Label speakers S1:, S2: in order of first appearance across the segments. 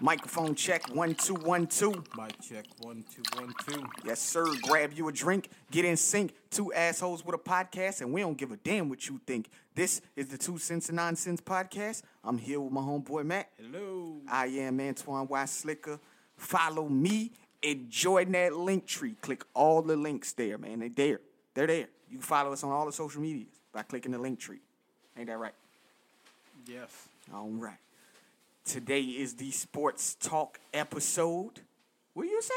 S1: Microphone check one two one two.
S2: Mic check one two one two.
S1: Yes, sir. Grab you a drink, get in sync. Two assholes with a podcast, and we don't give a damn what you think. This is the Two Cents and Nonsense podcast. I'm here with my homeboy Matt.
S2: Hello.
S1: I am Antoine Y. Slicker. Follow me and join that link tree. Click all the links there, man. They're there. They're there. You can follow us on all the social medias by clicking the link tree. Ain't that right?
S2: Yes.
S1: All right. Today is the sports talk episode. What you say?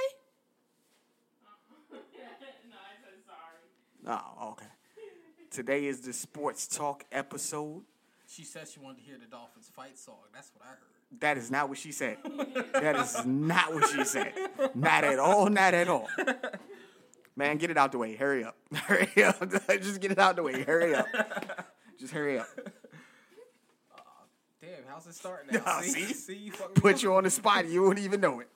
S3: no, I said sorry.
S1: Oh, okay. Today is the sports talk episode.
S2: She said she wanted to hear the Dolphins fight song. That's what I heard.
S1: That is not what she said. That is not what she said. Not at all. Not at all. Man, get it out the way. Hurry up. Hurry up. Just get it out the way. Hurry up. Just hurry up.
S2: Damn, how's it starting now?
S1: Yeah,
S2: see,
S1: see?
S2: see, you fucking
S1: Put you on the spot. You wouldn't even know it.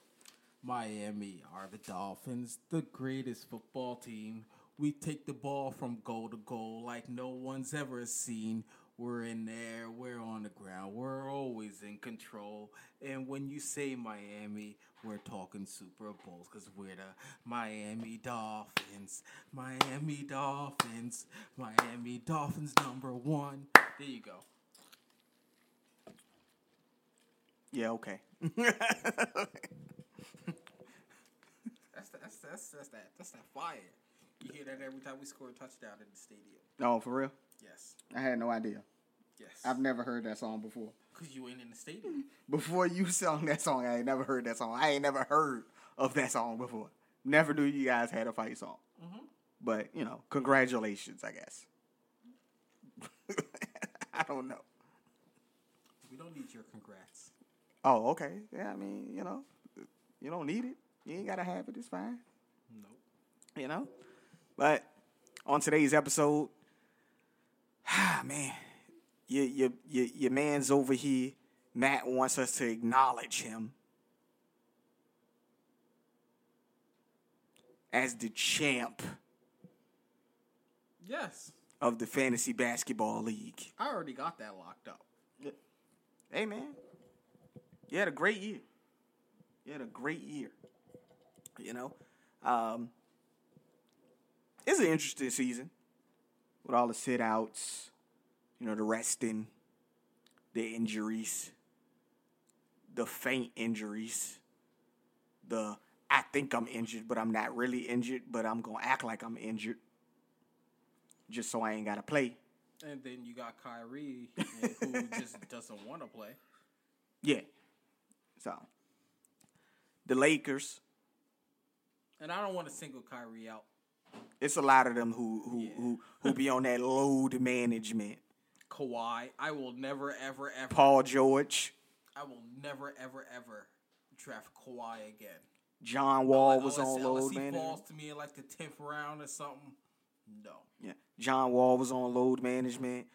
S2: Miami are the Dolphins, the greatest football team. We take the ball from goal to goal like no one's ever seen. We're in there, we're on the ground, we're always in control. And when you say Miami, we're talking Super Bowls because we're the Miami Dolphins. Miami Dolphins. Miami Dolphins number one. There you go.
S1: Yeah, okay.
S2: That's that's that's that's that that's that fire. You hear that every time we score a touchdown in the stadium.
S1: Oh, for real?
S2: Yes.
S1: I had no idea.
S2: Yes.
S1: I've never heard that song before.
S2: Because you ain't in the stadium.
S1: Before you sung that song, I ain't never heard that song. I ain't never heard of that song before. Never knew you guys had a fight song. Mm-hmm. But, you know, congratulations, I guess. I don't know.
S2: We don't need your congrats.
S1: Oh, okay. Yeah, I mean, you know, you don't need it. You ain't got to have it. It's fine.
S2: Nope.
S1: you know. But on today's episode, ah man, your your your, your man's over here. Matt wants us to acknowledge him as the champ
S2: Yes.
S1: of the fantasy basketball league.
S2: I already got that locked up.
S1: Hey man, you had a great year. You had a great year. You know, um, it's an interesting season with all the sit outs, you know, the resting, the injuries, the faint injuries, the I think I'm injured, but I'm not really injured, but I'm gonna act like I'm injured just so I ain't gotta play.
S2: And then you got Kyrie, who just doesn't want to play.
S1: Yeah. So the Lakers,
S2: And I don't want to single Kyrie out.
S1: it's a lot of them who who
S2: Yeah.
S1: who, who be on that load management.
S2: Kawhi, I will never, ever, ever,
S1: Paul George,
S2: I will never, ever, ever draft Kawhi again.
S1: John Wall was on load
S2: he
S1: management.
S2: falls to me in like the tenth round or something. No.
S1: Yeah, John Wall was on load management.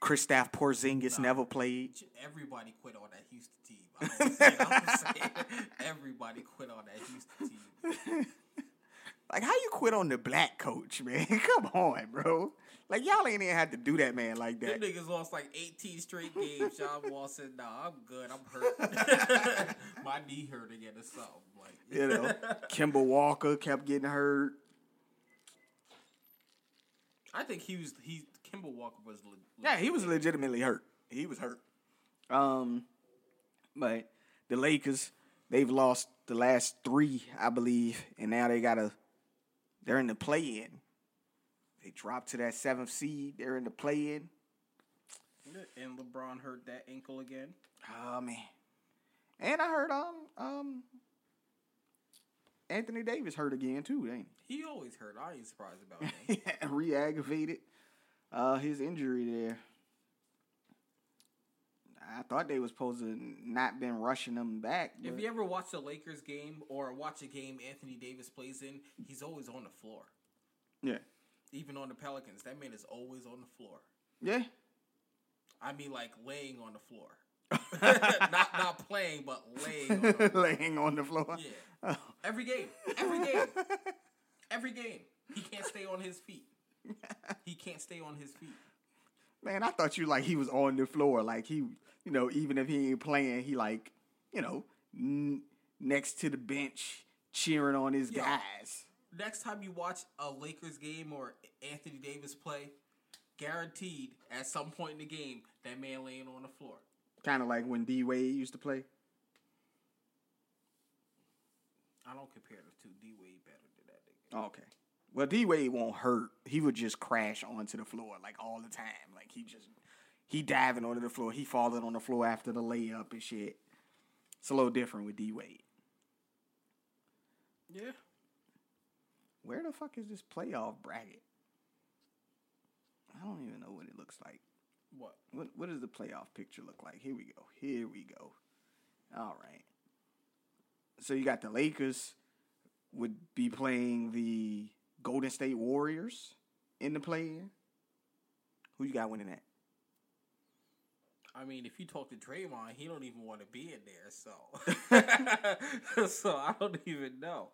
S1: Kristaps Porzingis
S2: Nah.
S1: never played.
S2: Everybody quit on that Houston saying, I'm saying, everybody quit on that Houston team.
S1: Like, how you quit on the black coach, man? Come on, bro. Like, y'all ain't even had to do that, man, like
S2: Them
S1: that.
S2: niggas lost like 18 straight games. John Wall said, "Nah, I'm good. I'm hurt. My knee hurt again or something." Like,
S1: You know, Kemba Walker kept getting hurt.
S2: I think he was he. Kemba Walker was. Le-
S1: Yeah, he was legitimately hurt. He was hurt. Um, but the Lakers, they've lost the last three, I believe, and now they gotta. They're in the play-in. They dropped to that seventh seed. They're in the play-in.
S2: And LeBron hurt that ankle again.
S1: Oh man, and I heard um um Anthony Davis hurt again too. Ain't
S2: He always hurt. I ain't surprised about him.
S1: he? Re-aggravated uh, his injury there. I thought they was supposed to not been rushing them back.
S2: if you ever watch a Lakers game or watch a game Anthony Davis plays in, he's always on the floor.
S1: yeah,
S2: Even on the Pelicans, that man is always on the floor.
S1: yeah.
S2: I mean, like laying on the floor, not not playing, but laying. On the floor.
S1: laying on the floor.
S2: Yeah. Oh. Every game. Every game. Every game. He can't stay on his feet. He can't stay on his feet.
S1: Man, I thought you like he was on the floor, like he, you know, even if he ain't playing, he like, you know, n- next to the bench cheering on his
S2: Yo.
S1: guys.
S2: Next time you watch a Lakers game or Anthony Davis play, guaranteed at some point in the game that man laying on the floor.
S1: Kind of like when D Wade used to play.
S2: I don't compare the two. D Wade better than that nigga.
S1: Oh, okay. Well, D Wade won't hurt. He would just crash onto the floor like all the time. Like he just he diving onto the floor. He falling on the floor after the layup and shit. It's a little different with D Wade.
S2: Yeah.
S1: Where the fuck is this playoff bracket? I don't even know what it looks like.
S2: What?
S1: What what does the playoff picture look like? Here we go. Here we go. All right. So you got the Lakers would be playing the Golden State Warriors in the play-in. Who you got winning that?
S2: I mean, if you talk to Draymond, he don't even want to be in there. So, so I don't even know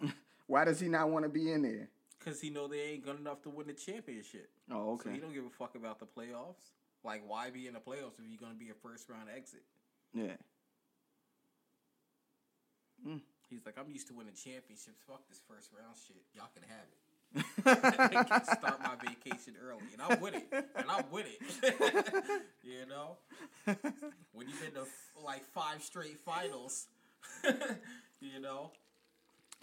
S1: Why does he not want to be in there?
S2: because he know they ain't good enough to win the championship.
S1: Oh,
S2: So
S1: okay.
S2: he don't give a fuck about the playoffs. Like, why be in the playoffs if you're gonna be a first round exit?
S1: Yeah.
S2: He's like, I'm used to winning championships. Fuck this first round shit. Y'all can have it. Can start my vacation early, and I'm with it. And I'm with it. you know, when you've been to like five straight finals, you know.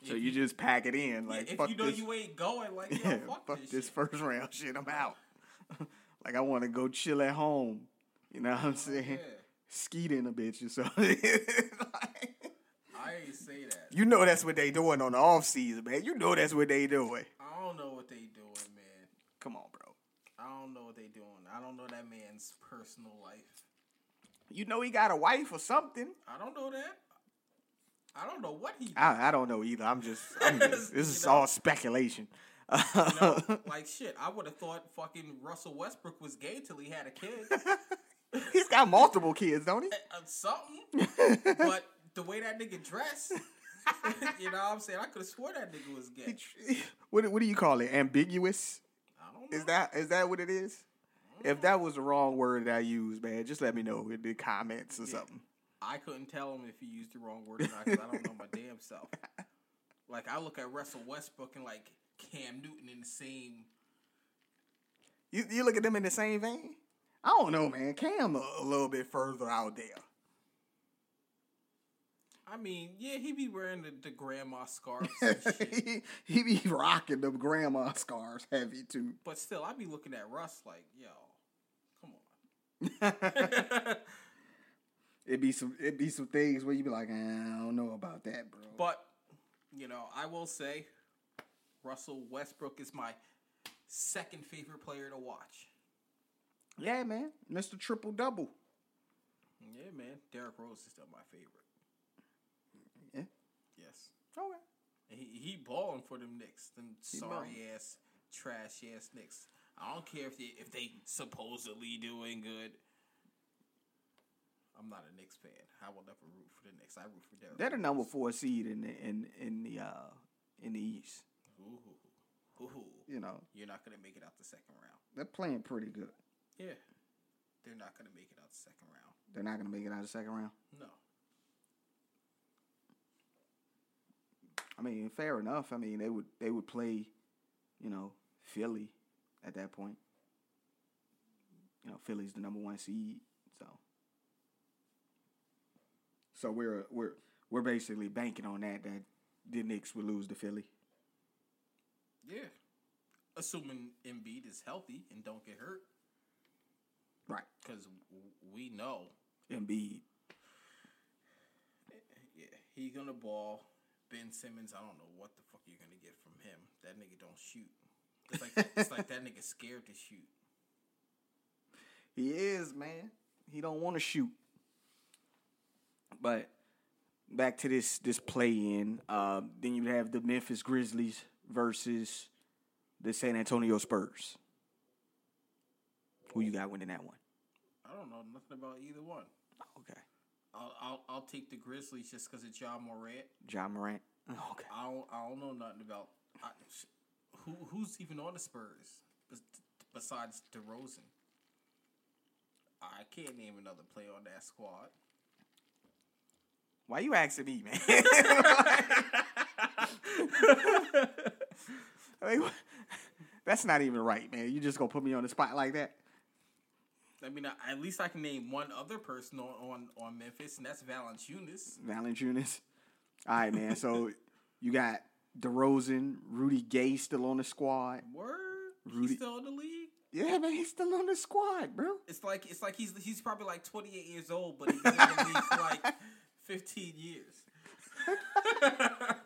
S1: So
S2: If
S1: you just pack it in like yeah,
S2: if
S1: fuck
S2: you know
S1: this.
S2: you ain't going, like,
S1: yeah,
S2: fuck,
S1: fuck
S2: this,
S1: this first round shit. I'm out. like I want to go chill at home. You know what I'm saying?
S2: Yeah,
S1: Skeet in a bitch or something. Like,
S2: I ain't say that.
S1: you know that's what they doing on the off season, man. You know that's what they doing.
S2: I don't know what they doing, man.
S1: Come on, bro.
S2: I don't know what they doing. I don't know that man's personal life.
S1: You know he got a wife or something.
S2: I don't know that. I don't know what he.
S1: I, I don't know either. I'm just, I'm just this is
S2: know?
S1: all speculation.
S2: You know, like shit. I would have thought fucking Russell Westbrook was gay till he had a kid.
S1: He's got multiple kids, don't he?
S2: Uh, something. But the way that nigga dressed, you know what I'm saying? I could have swore that nigga was gay.
S1: what what do you call it? Ambiguous?
S2: I don't know.
S1: Is that is that what it is? If mm. that was the wrong word that I used, man, just let me know in the comments or something.
S2: I couldn't tell him if he used the wrong word or not because I don't know my damn self. Like I look at Russell Westbrook and like Cam Newton in the same.
S1: You you look at them in the same vein? I don't know, man. Cam a, a little bit further out there.
S2: I mean, yeah, he be wearing the, the grandma scarves
S1: he, he be rocking the grandma scarves heavy too.
S2: But still, I be looking at Russ like, yo, come on.
S1: It be some it be some things where you be like, "Eh, I don't know about that, bro.
S2: But, you know, I will say Russell Westbrook is my second favorite player to watch.
S1: yeah, man, Mr. Triple Double.
S2: Yeah, man. Derrick Rose is still my favorite.
S1: Okay.
S2: And He, he balling for them Knicks, them sorry
S1: balling.
S2: ass, trash ass Knicks. I don't care if they if they supposedly doing good. I'm not a Knicks fan. I will never root for the Knicks. I root for Derrick.
S1: They're the number four seed in the in in the uh in the East.
S2: Ooh, ooh, ooh.
S1: You know,
S2: You're not gonna make it out the second round.
S1: they're playing pretty good.
S2: Yeah, they're not gonna make it out the second round.
S1: They're not gonna make it out the second round.
S2: No.
S1: I mean, fair enough. I mean, they would they would play, you know, Philly at that point. You know, Philly's the number one seed, so so we're we're we're basically banking on that that the Knicks would lose to Philly.
S2: Yeah. Assuming Embiid is healthy and don't get hurt,
S1: Right.
S2: because we know,
S1: Embiid.
S2: yeah, he's gonna ball. Ben Simmons, I don't know what the fuck you're gonna get from him. That nigga don't shoot. It's like it's like that nigga scared to shoot.
S1: He is, man. He don't want to shoot. But back to this this play in. Uh, then you have the Memphis Grizzlies versus the San Antonio Spurs. Who you got winning that one?
S2: I don't know nothing about either one.
S1: Okay,
S2: I'll I'll, I'll take the Grizzlies just because it's Ja Morant.
S1: Ja Morant. Okay,
S2: I don't I don't know nothing about I, who who's even on the Spurs besides DeRozan. I can't name another player on that squad.
S1: Why you asking me, man? I mean, that's not even right, man. You just gonna put me on the spot like that?
S2: I mean, at least I can name one other person on on, on Memphis, and that's Valanciunas.
S1: Valanciunas. All right, man. So you got DeRozan, Rudy Gay still on the squad.
S2: Word.
S1: Rudy-
S2: He's still in the league.
S1: Yeah, man, he's still on the squad, bro.
S2: It's like it's like he's he's probably like 28 years old, but he's been in the league for like 15 years.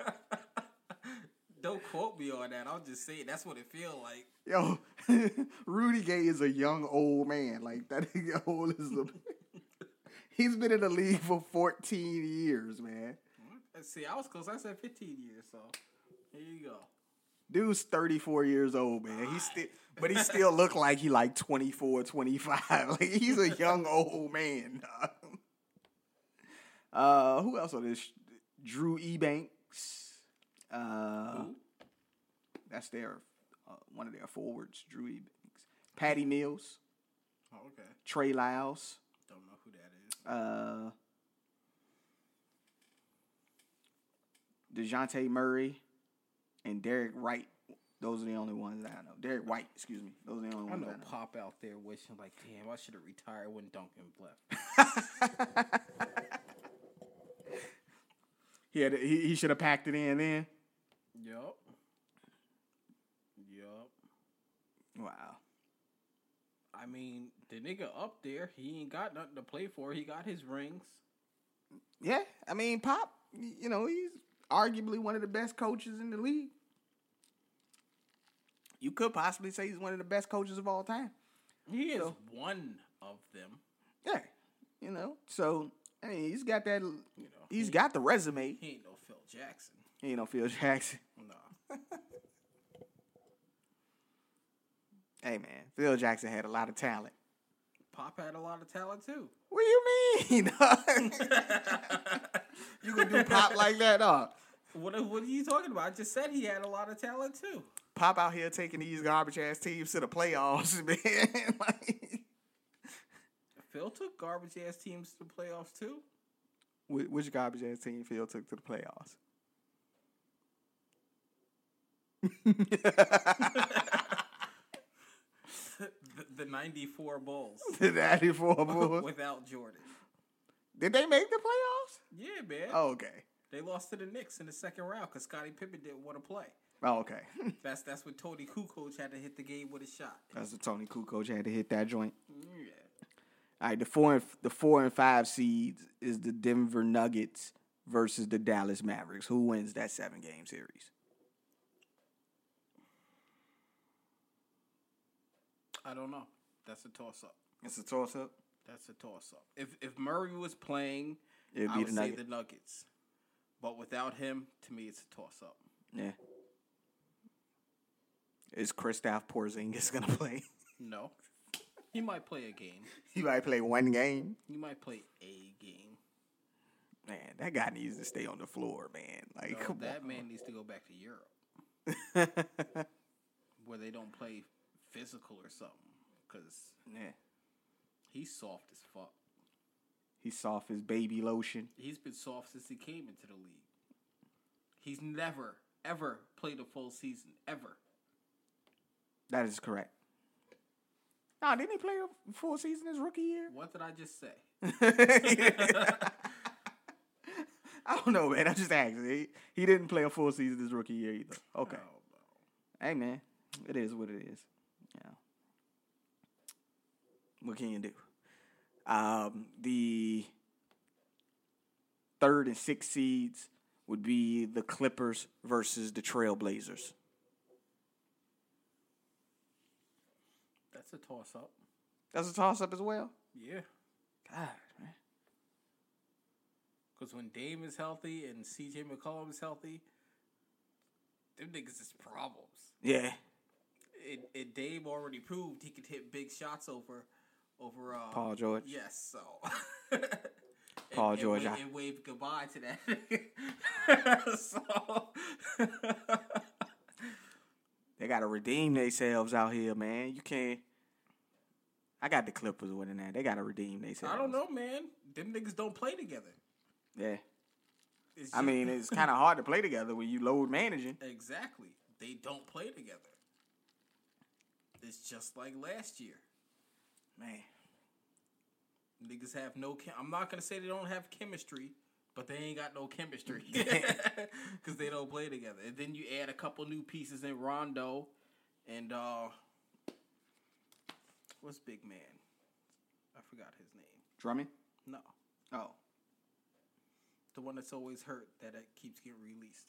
S2: Quote me on that. I'll just say it. That's what it feels like.
S1: Yo, Rudy Gay is a young old man. Like that nigga old a. He's been in the league for 14 years, man.
S2: Let's see. I was close. I said 15 years. So here you go.
S1: Dude's 34 years old, man. He's still, but he still look like he like 24, 25. Like he's a young old man. Uh, who else on this? Drew Eubanks. Uh? That's their uh, one of their forwards. Drew Eubanks. Patty Mills.
S2: Oh, okay.
S1: Trey Lyles.
S2: Don't know who that is.
S1: Uh, Dejounte Murray and Derek Wright. Those are the only ones that I know. Derek White, excuse me. Those are the only ones
S2: I
S1: ones
S2: know
S1: I know.
S2: Pop out there wishing like, damn, I should have retired when Duncan left.
S1: He had he, he should have packed it in then.
S2: yup. Yup.
S1: Wow.
S2: I mean, the nigga up there, he ain't got nothing to play for. He got his rings.
S1: Yeah, I mean Pop. You know he's arguably one of the best coaches in the league. You could possibly say he's one of the best coaches of all time.
S2: He is
S1: So-
S2: one of them.
S1: Yeah, you know. So I mean, he's got that.
S2: You know,
S1: He's
S2: he,
S1: got the resume.
S2: he ain't no Phil Jackson.
S1: He ain't no Phil Jackson.
S2: No.
S1: Hey man, Phil Jackson had a lot of talent.
S2: Pop had a lot of talent too.
S1: What do you mean? you gonna do pop like that, dog?
S2: What are- what are you talking about? I just said he had a lot of talent too.
S1: Pop out here taking these garbage ass teams to the playoffs, man. like,
S2: Phil took garbage ass teams to the playoffs too.
S1: Wh- which garbage ass team Phil took to the playoffs?
S2: the, the '94 Bulls
S1: the 94 Bulls.
S2: without Jordan.
S1: Did they make the playoffs?
S2: Yeah, man.
S1: Oh, okay.
S2: They lost to the Knicks in the second round because Scottie Pippen didn't want to play.
S1: Oh, okay.
S2: That's that's when Toni Kukoc had to hit the game with a shot.
S1: That's what Toni Kukoc had to hit that joint.
S2: Yeah.
S1: All right, the four and the four and five seeds is the Denver Nuggets versus the Dallas Mavericks. Who wins that seven game series?
S2: I don't know. That's a toss up.
S1: It's a toss up.
S2: That's a toss up. If if Murray was playing,
S1: It'd
S2: I
S1: be
S2: would
S1: the
S2: say
S1: Nuggets.
S2: the Nuggets. But without him, to me, it's a toss up.
S1: Yeah. Is Kristaps Porzingis gonna play?
S2: No, he might play a game.
S1: he might play one game.
S2: He might play a game.
S1: Man, that guy needs to stay on the floor, man. Like,
S2: No, that man needs to go back to Europe where they don't play physical or something. Cause
S1: yeah.
S2: he's soft as fuck.
S1: He's soft as baby lotion.
S2: He's been soft since he came into the league. He's never ever played a full season ever.
S1: That is correct. Nah, didn't he play a full season his rookie year?
S2: What did I just say?
S1: I don't know, man. I just asked. He, he didn't play a full season his rookie year either. Okay.
S2: Oh,
S1: Hey, man. It is what it is. What can you do? Um, the third and sixth seeds would be the Clippers versus the Trailblazers.
S2: That's a toss up.
S1: That's a toss up as well.
S2: Yeah.
S1: God, man.
S2: Because when Dame is healthy and CJ McCollum is healthy, them niggas is problems.
S1: Yeah.
S2: And, and Dame already proved he could hit big shots over over uh,
S1: Paul George.
S2: Yes, so
S1: Paul
S2: and,
S1: George,
S2: and, and wave goodbye to that. so
S1: They got to redeem themselves out here, man. You can't. I got the Clippers winning that. They got to redeem themselves.
S2: I don't know, man. Them niggas don't play together.
S1: Yeah.
S2: It's
S1: I
S2: just-
S1: mean, it's kind of hard to play together when you load managing.
S2: exactly. They don't play together. It's just like last year.
S1: Man,
S2: Niggas have no. Chem- I'm not gonna say they don't have chemistry, but they ain't got no chemistry because they don't play together. And then you add a couple new pieces in Rondo, and uh, what's big man? I forgot his name.
S1: Drummond.
S2: No,
S1: Oh,
S2: the one that's always hurt that it keeps getting released.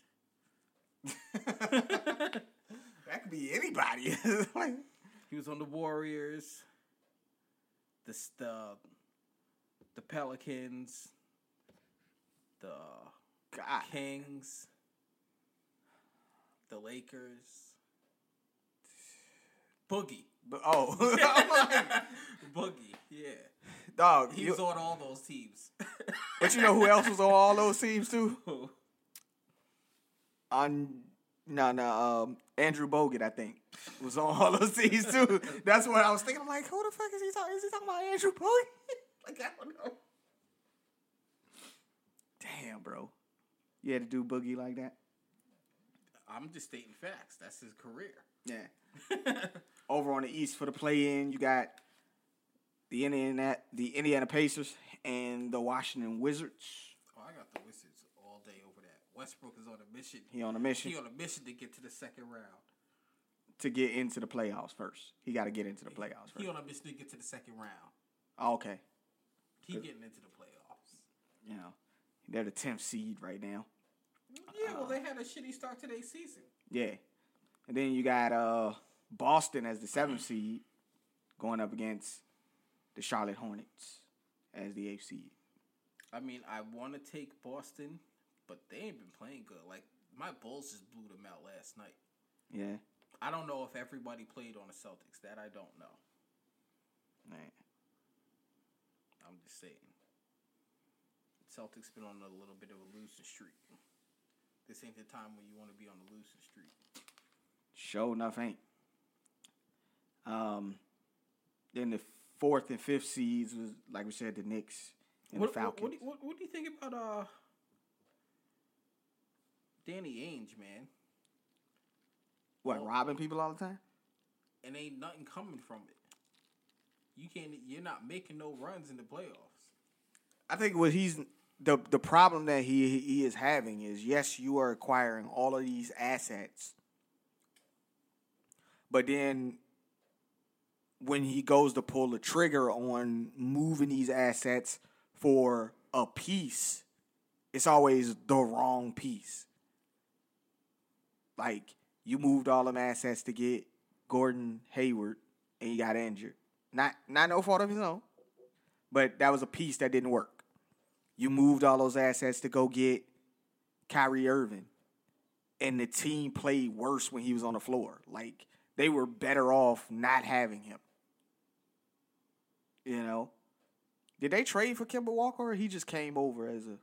S1: that could be anybody.
S2: He was on the Warriors, the the the Pelicans, the
S1: God,
S2: Kings, the Lakers, Boogie,
S1: but oh,
S2: Boogie, yeah,
S1: dog.
S2: he
S1: you-
S2: was on all those teams.
S1: but you know who else was on all those teams too? On no, no, um, Andrew Bogut, I think, was on all those teams too. That's what I was thinking. I'm like, who the fuck is he talking? Is he talking about Andrew Bogut? like I don't know. Damn, bro, you had to do Boogie like that.
S2: I'm just stating facts. That's his career.
S1: Yeah. Over on the East for the play-in, you got the Indiana, the Indiana Pacers and the Washington Wizards.
S2: Oh, I got the Wizards all day over that. Westbrook is on a mission.
S1: He on a mission
S2: He on a mission to get to the second round.
S1: to get into the playoffs first. He got to get into the playoffs first.
S2: He on a mission to get to the second round.
S1: Oh, okay,
S2: He getting into the playoffs.
S1: you know they're the tenth seed right now.
S2: Yeah, well, they had a shitty start to their season.
S1: Yeah, and then you got uh Boston as the seventh seed going up against the Charlotte Hornets as the eighth seed.
S2: I mean, I want to take Boston, but they ain't been playing good. Like my Bulls just blew them out last night.
S1: Yeah,
S2: I don't know if everybody played on the Celtics. That I don't know.
S1: man.
S2: I'm just saying. Celtics been on a little bit of a losing streak. This ain't the time when you want to be on the losing streak.
S1: Sure enough, ain't. Um, then the fourth and fifth seeds was like we said, the Knicks and
S2: What,
S1: the
S2: what,
S1: Falcons.
S2: what, do you- what, what do you think about uh Danny Ainge, man?
S1: What, robbing people all the time?
S2: And ain't nothing coming from it. You can't. You're not making no runs in the playoffs.
S1: I think what he's the the problem that he he is having is yes, you are acquiring all of these assets, but then when he goes to pull the trigger on moving these assets for a piece, it's always the wrong piece. Like you moved all them assets to get Gordon Hayward, and he got injured. Not not no fault of his own, but that was a piece that didn't work. You moved all those assets to go get Kyrie Irving, and the team played worse when he was on the floor. Like they were better off not having him. You know, did they trade for Kemba Walker, or he just came over as a?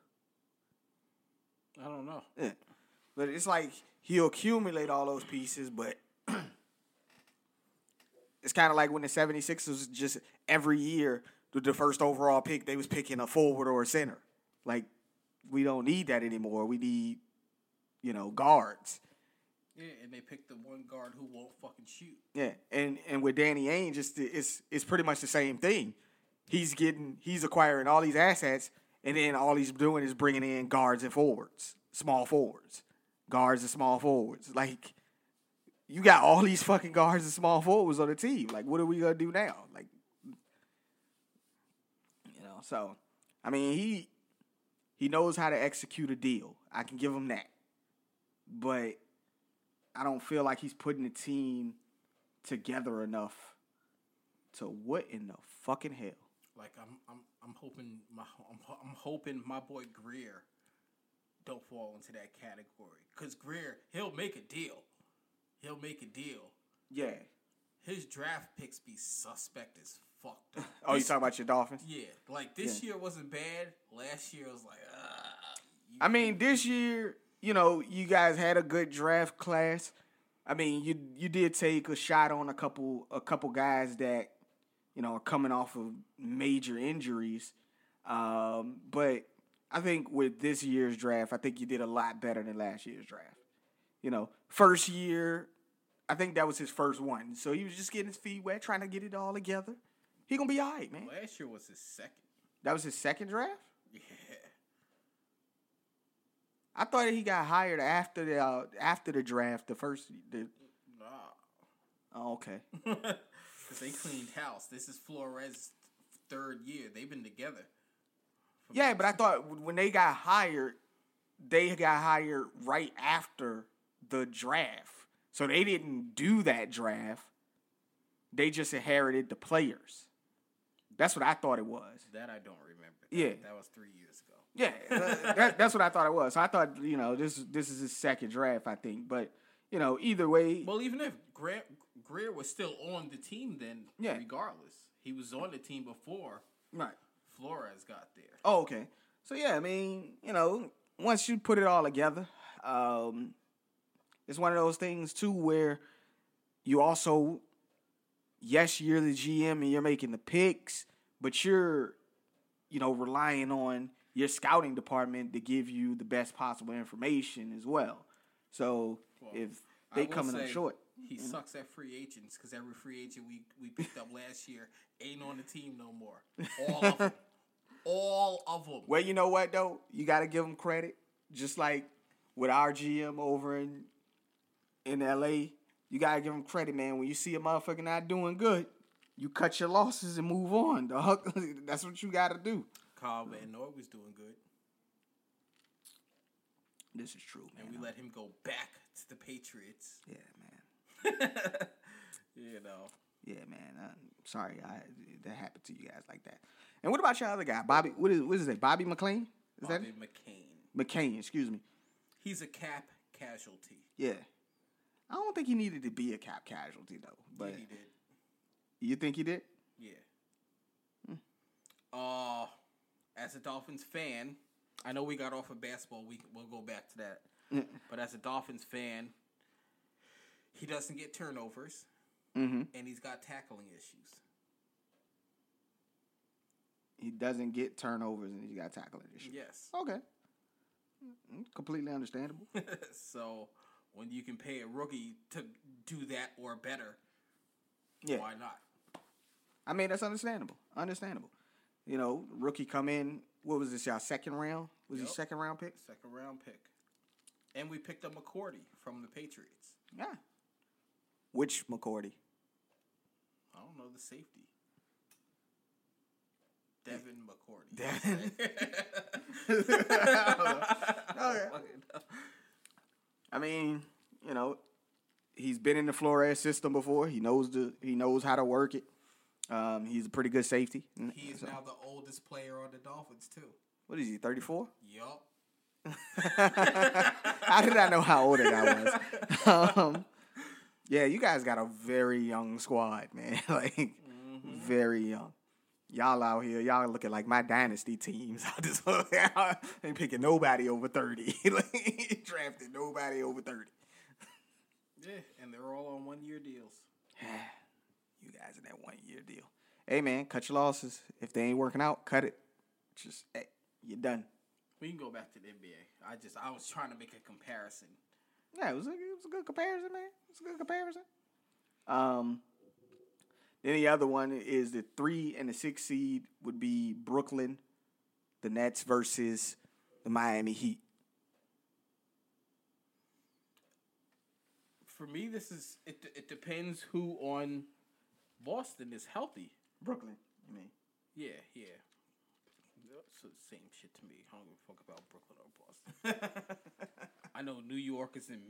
S2: I don't know.
S1: Yeah. But it's like he'll accumulate all those pieces, but it's kind of like when the 76ers just every year with the first overall pick, they was picking a forward or a center. Like we don't need that anymore. We need, you know, guards.
S2: Yeah, and they picked the one guard who won't fucking shoot.
S1: Yeah, and and with Danny Ainge, it's the- it's it's pretty much the same thing. He's getting he's acquiring all these assets, and then all he's doing is bringing in guards and forwards, small forwards, guards and small forwards. Like you got all these fucking guards and small forwards on the team. Like what are we gonna do now? Like you know, so I mean he he knows how to execute a deal. I can give him that, but I don't feel like he's putting the team together enough to what in the fucking hell?
S2: Like I'm, I'm, I'm hoping my, I'm, I'm hoping my boy Grier don't fall into that category. Cause Grier, he'll make a deal. He'll make a deal.
S1: Yeah.
S2: His draft picks be suspect as fuck. though.
S1: Oh, you talking about your Dolphins?
S2: Yeah, like this
S1: Yeah.
S2: year wasn't bad. Last year was like, ah.
S1: I mean, this year, you know, you guys had a good draft class. I mean, you you did take a shot on a couple a couple guys that, you know, are coming off of major injuries. Um, but I think with this year's draft, I think you did a lot better than last year's draft. You know, first year, I think that was his first one, so he was just getting his feet wet, trying to get it all together. He gonna be all right, man.
S2: Last year was his second.
S1: That was his second draft.
S2: Yeah.
S1: I thought he got hired after the uh, after the draft. The first, the
S2: Nah.
S1: oh, okay,
S2: Because they cleaned house. This is Flores' third year. They've been together.
S1: Yeah, but I thought when they got hired, they got hired right after the draft, so they didn't do that draft. They just inherited the players. That's what I thought it was.
S2: That I don't remember. That,
S1: Yeah.
S2: That was three years ago.
S1: Yeah, that, that's what I thought it was. So I thought you know this this is his second draft, I think. But you know, either way,
S2: Well, even if Grier, Grier was still on the team, then
S1: Yeah.
S2: regardless, he was on the team before
S1: right.
S2: Flores got there.
S1: Oh, okay. So yeah, I mean, you know, once you put it all together, um, it's one of those things too where you also, yes, you're the GM and you're making the picks, but you're, you know, relying on your scouting department to give you the best possible information as well. So if they coming up short,
S2: He sucks at free agents because every free agent we, we picked up last year ain't on the team no more. All of them. All of them.
S1: Well, you know what though? You got to give them credit. Just like with our GM over in in LA, you got to give them credit, man. When you see a motherfucker not doing good, you cut your losses and move on, dog. That's what you got to do.
S2: Kyle Van Noy was doing good,
S1: This is true, man.
S2: and we let him go back to the Patriots.
S1: yeah, man.
S2: You know,
S1: Yeah, man. Uh, sorry, I, that happened to you guys like that. And what about your other guy, Bobby? What is what is name? Bobby McLean? Is
S2: Bobby
S1: that
S2: McCain.
S1: McCain? Excuse me.
S2: He's a cap casualty.
S1: Yeah. I don't think he needed to be a cap casualty though. But
S2: yeah, he did.
S1: you think he did?
S2: Yeah. Uh, as a Dolphins fan, I know we got off of basketball. We we'll go back to that. But as a Dolphins fan, he doesn't get turnovers,
S1: Mm-hmm.
S2: and he's got tackling issues.
S1: He doesn't get turnovers and he's got tackling issues.
S2: Yes.
S1: Okay. Mm, Completely understandable.
S2: so when you can pay a rookie to do that or better,
S1: Yeah.
S2: why not?
S1: I mean, that's understandable. Understandable. You know, rookie come in, what was this, y'all second round? Was he second round pick?
S2: Second round pick, and we picked up McCourty from the Patriots.
S1: Yeah. Which McCourty?
S2: I don't know the safety. Devin McCourty.
S1: Devin?
S2: okay.
S1: I mean, you know, he's been in the Flores system before. He knows the he knows how to work it. Um, he's a pretty good safety.
S2: He is
S1: So-
S2: now the oldest player on the Dolphins too.
S1: what is he? Thirty four?
S2: Yup.
S1: How did I know how old that was? um, yeah, you guys got a very young squad, man. like very young. Y'all out here, y'all looking like my dynasty teams. I just ain't picking nobody over thirty. like, drafted nobody over thirty.
S2: Yeah, and they're all on one year deals.
S1: you guys in that one year deal. Hey man, cut your losses. If they ain't working out, cut it. Just hey, you're done.
S2: We can go back to the NBA. I just I was trying to make a comparison.
S1: Yeah, it was a, it was a good comparison, man. It's a good comparison. Um, then the other one is the three and the six seed would be Brooklyn, the Nets versus the Miami Heat.
S2: For me, this is it. It depends who on Boston is healthy.
S1: Brooklyn, you mean?
S2: Yeah, yeah. That's the same shit to me. I don't give a fuck about Brooklyn or Boston. I know New Yorkers and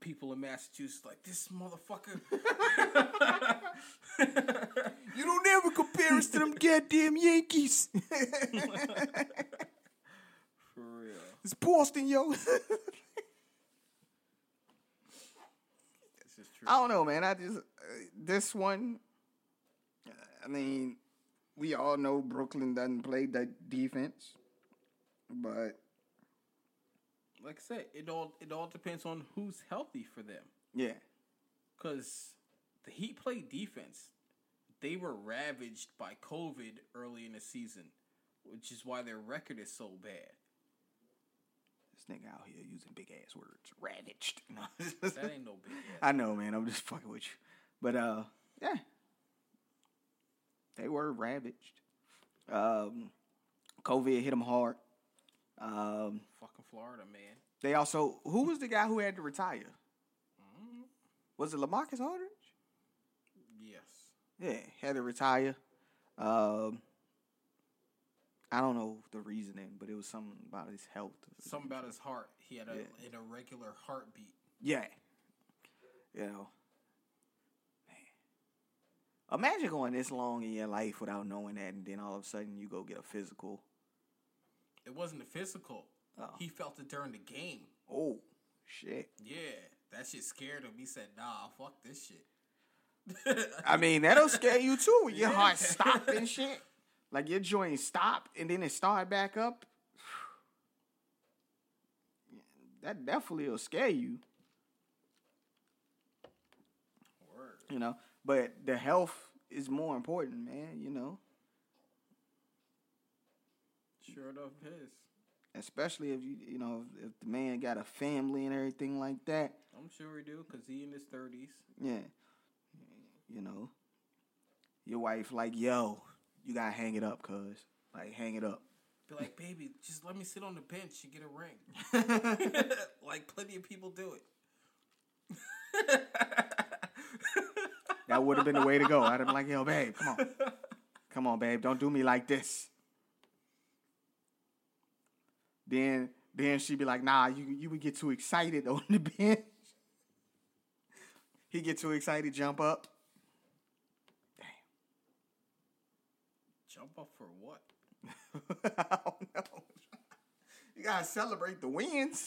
S2: people in Massachusetts like this motherfucker.
S1: You don't ever compare us to them goddamn Yankees.
S2: For real.
S1: it's Boston, yo.
S2: This is true.
S1: I don't know, man. I just uh, this one. I mean, we all know Brooklyn doesn't play that defense, but
S2: Like I said, it all it all depends on who's healthy for them.
S1: yeah,
S2: Because the Heat play defense. They were ravaged by COVID early in the season, which is why their record is so bad.
S1: This nigga out here using big ass words. Ravaged.
S2: That ain't no big ass.
S1: I know, man. I'm just fucking with you. But uh, yeah, they were ravaged. Um, COVID hit them hard. Um,
S2: Fucking Florida, man.
S1: they also who was the guy who had to retire?
S2: Mm-hmm.
S1: Was it LaMarcus Aldridge?
S2: Yes.
S1: Yeah, had to retire. Um, I don't know the reasoning, but it was something about his health.
S2: Something about his heart. He had a,
S1: Yeah.
S2: an irregular heartbeat.
S1: Yeah. You know. Man. Imagine going this long in your life without knowing that, and then all of a sudden you go get a physical.
S2: It wasn't a physical.
S1: Oh.
S2: He felt it during the game.
S1: Oh, shit.
S2: Yeah, that shit scared him. He said, "Nah, fuck this shit."
S1: I mean, that'll scare you too when your
S2: Yeah.
S1: heart stopped and shit. Like your joint stopped and then it started back up. That definitely will scare you,
S2: Word.
S1: you know. But the health is more important, man, you know.
S2: Sure enough, his.
S1: especially if you you know if, if the man got a family and everything like that
S2: I'm sure he do, cause he in his thirties.
S1: yeah you know your wife like yo you gotta hang it up cuz like hang it up
S2: Be like, baby, just let me sit on the bench and get a ring. like plenty of people do it.
S1: that would have been the way to go i'd have been like yo babe come on come on babe don't do me like this then then she'd be like nah you you would get too excited on the bench he get too excited jump up Damn.
S2: Jump up for what?
S1: I don't know. You gotta celebrate the wins.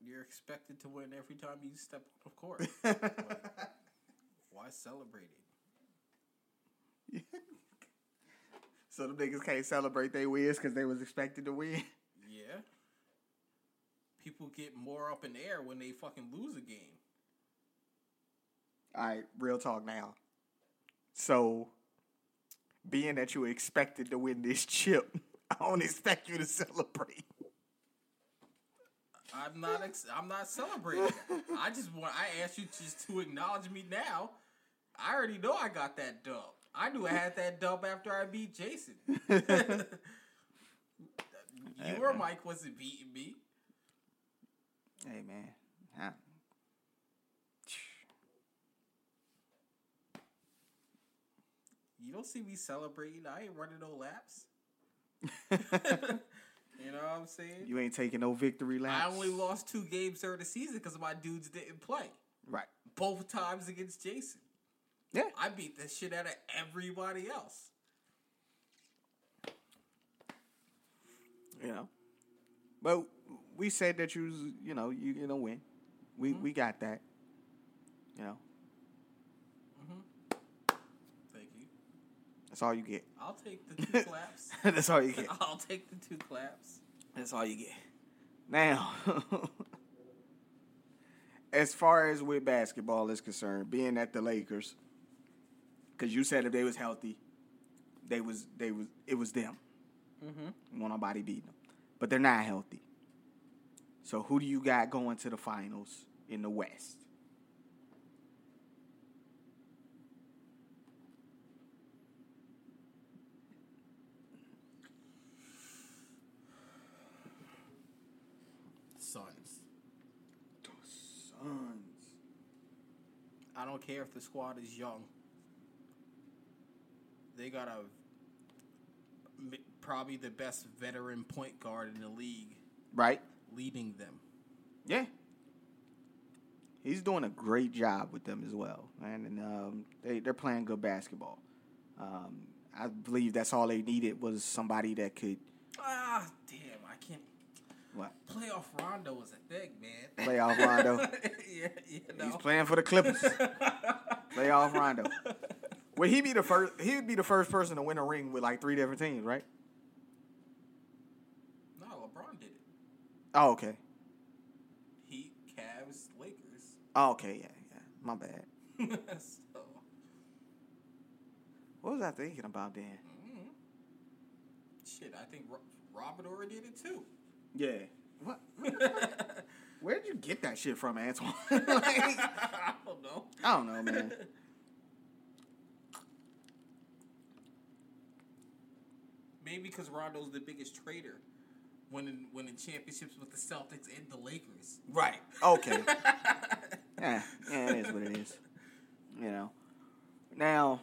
S2: You're expected to win every time you step on the court. Like, why celebrate it?
S1: So the niggas can't celebrate their wins because they was expected to win.
S2: Yeah. People get more up in the air when they fucking lose a game.
S1: All right, real talk now. So, being that you expected to win this chip, I don't expect you to celebrate.
S2: I'm not. Ex- I'm not celebrating. I just want. I asked you just to acknowledge me now. I already know I got that dub. I knew I had that dub after I beat Jason. Your mic wasn't beating me.
S1: Hey man, I-
S2: You don't see me celebrating. I ain't running no laps. you know what I'm saying?
S1: you ain't taking no victory laps.
S2: I only lost two games during the season because my dudes didn't play.
S1: right.
S2: Both times against Jason.
S1: Yeah.
S2: I beat the shit out of everybody else.
S1: you know. But we said that you was, you know, you gonna win. We mm-hmm. we got that. You know, mm-hmm.
S2: Thank you.
S1: that's all you get.
S2: I'll take the two claps.
S1: that's all you get.
S2: I'll take the two claps.
S1: That's all you get. Now, as far as with basketball is concerned, being at the Lakers, because you said if they was healthy, they was they was it was them. Mm-hmm. Want nobody beating them, but they're not healthy. So who do you got going to the finals in the West?
S2: Suns.
S1: The Suns.
S2: I don't care if the squad is young. They got a probably the best veteran point guard in the league
S1: Right?
S2: leading them.
S1: Yeah. He's doing a great job with them as well, man. And um, they they're playing good basketball. Um, I believe that's all they needed was somebody that could
S2: Ah, damn! I can't.
S1: what
S2: Playoff Rondo was a thing, man.
S1: playoff Rondo.
S2: yeah, you know.
S1: He's playing for the Clippers. playoff Rondo. Would he be the first? He would be the first person to win a ring with like three different teams, right?
S2: no, LeBron did it.
S1: Oh, okay.
S2: Heat, Cavs, Lakers.
S1: Oh, okay. Yeah, yeah. My bad.
S2: so,
S1: What was I thinking about then? Mm-hmm.
S2: shit, I think Ro- Robert Horry did it too.
S1: Yeah. What? Where'd you get that shit from, Antoine? like,
S2: I don't know.
S1: I don't know, man.
S2: Maybe because Rondo's the biggest traitor, winning winning championships with the Celtics and the Lakers.
S1: Right. Okay. yeah, yeah, it is what it is. You know. Now,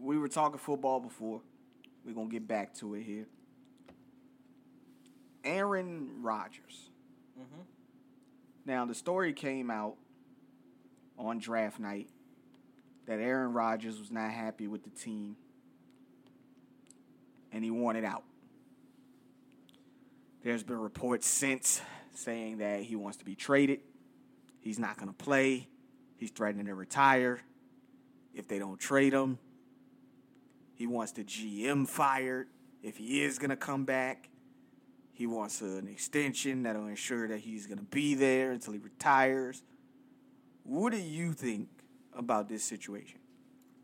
S1: we were talking football before. We're gonna get back to it here. Aaron Rodgers.
S2: Mm-hmm.
S1: Now, the story came out on draft night that Aaron Rodgers was not happy with the team and he wanted out. There's been reports since saying that he wants to be traded. He's not going to play. He's threatening to retire if they don't trade him. He wants the GM fired if he is going to come back. He wants an extension that'll ensure that he's going to be there until he retires. What do you think about this situation?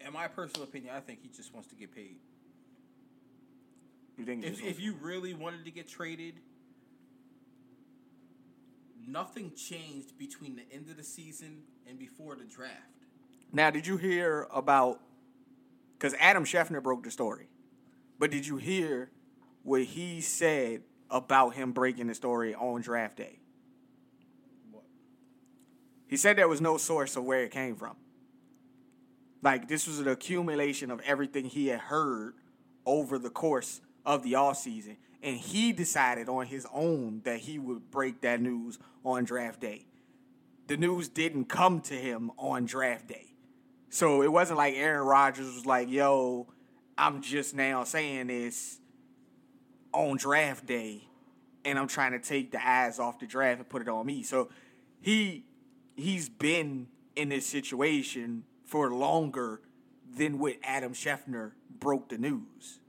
S2: In my personal opinion, I think he just wants to get paid.
S1: You think
S2: If, if you really wanted to get traded, nothing changed between the end of the season and before the draft.
S1: Now, did you hear about? Because Adam Schefter broke the story, but did you hear what he said about him breaking the story on draft day?
S2: What?
S1: He said there was no source of where it came from. Like this was an accumulation of everything he had heard over the course of the off season, and he decided on his own that he would break that news on draft day. The news didn't come to him on draft day. So it wasn't like Aaron Rodgers was like, yo, I'm just now saying this on draft day and I'm trying to take the eyes off the draft and put it on me. So he he's been in this situation for longer than what Adam Schefter broke the news.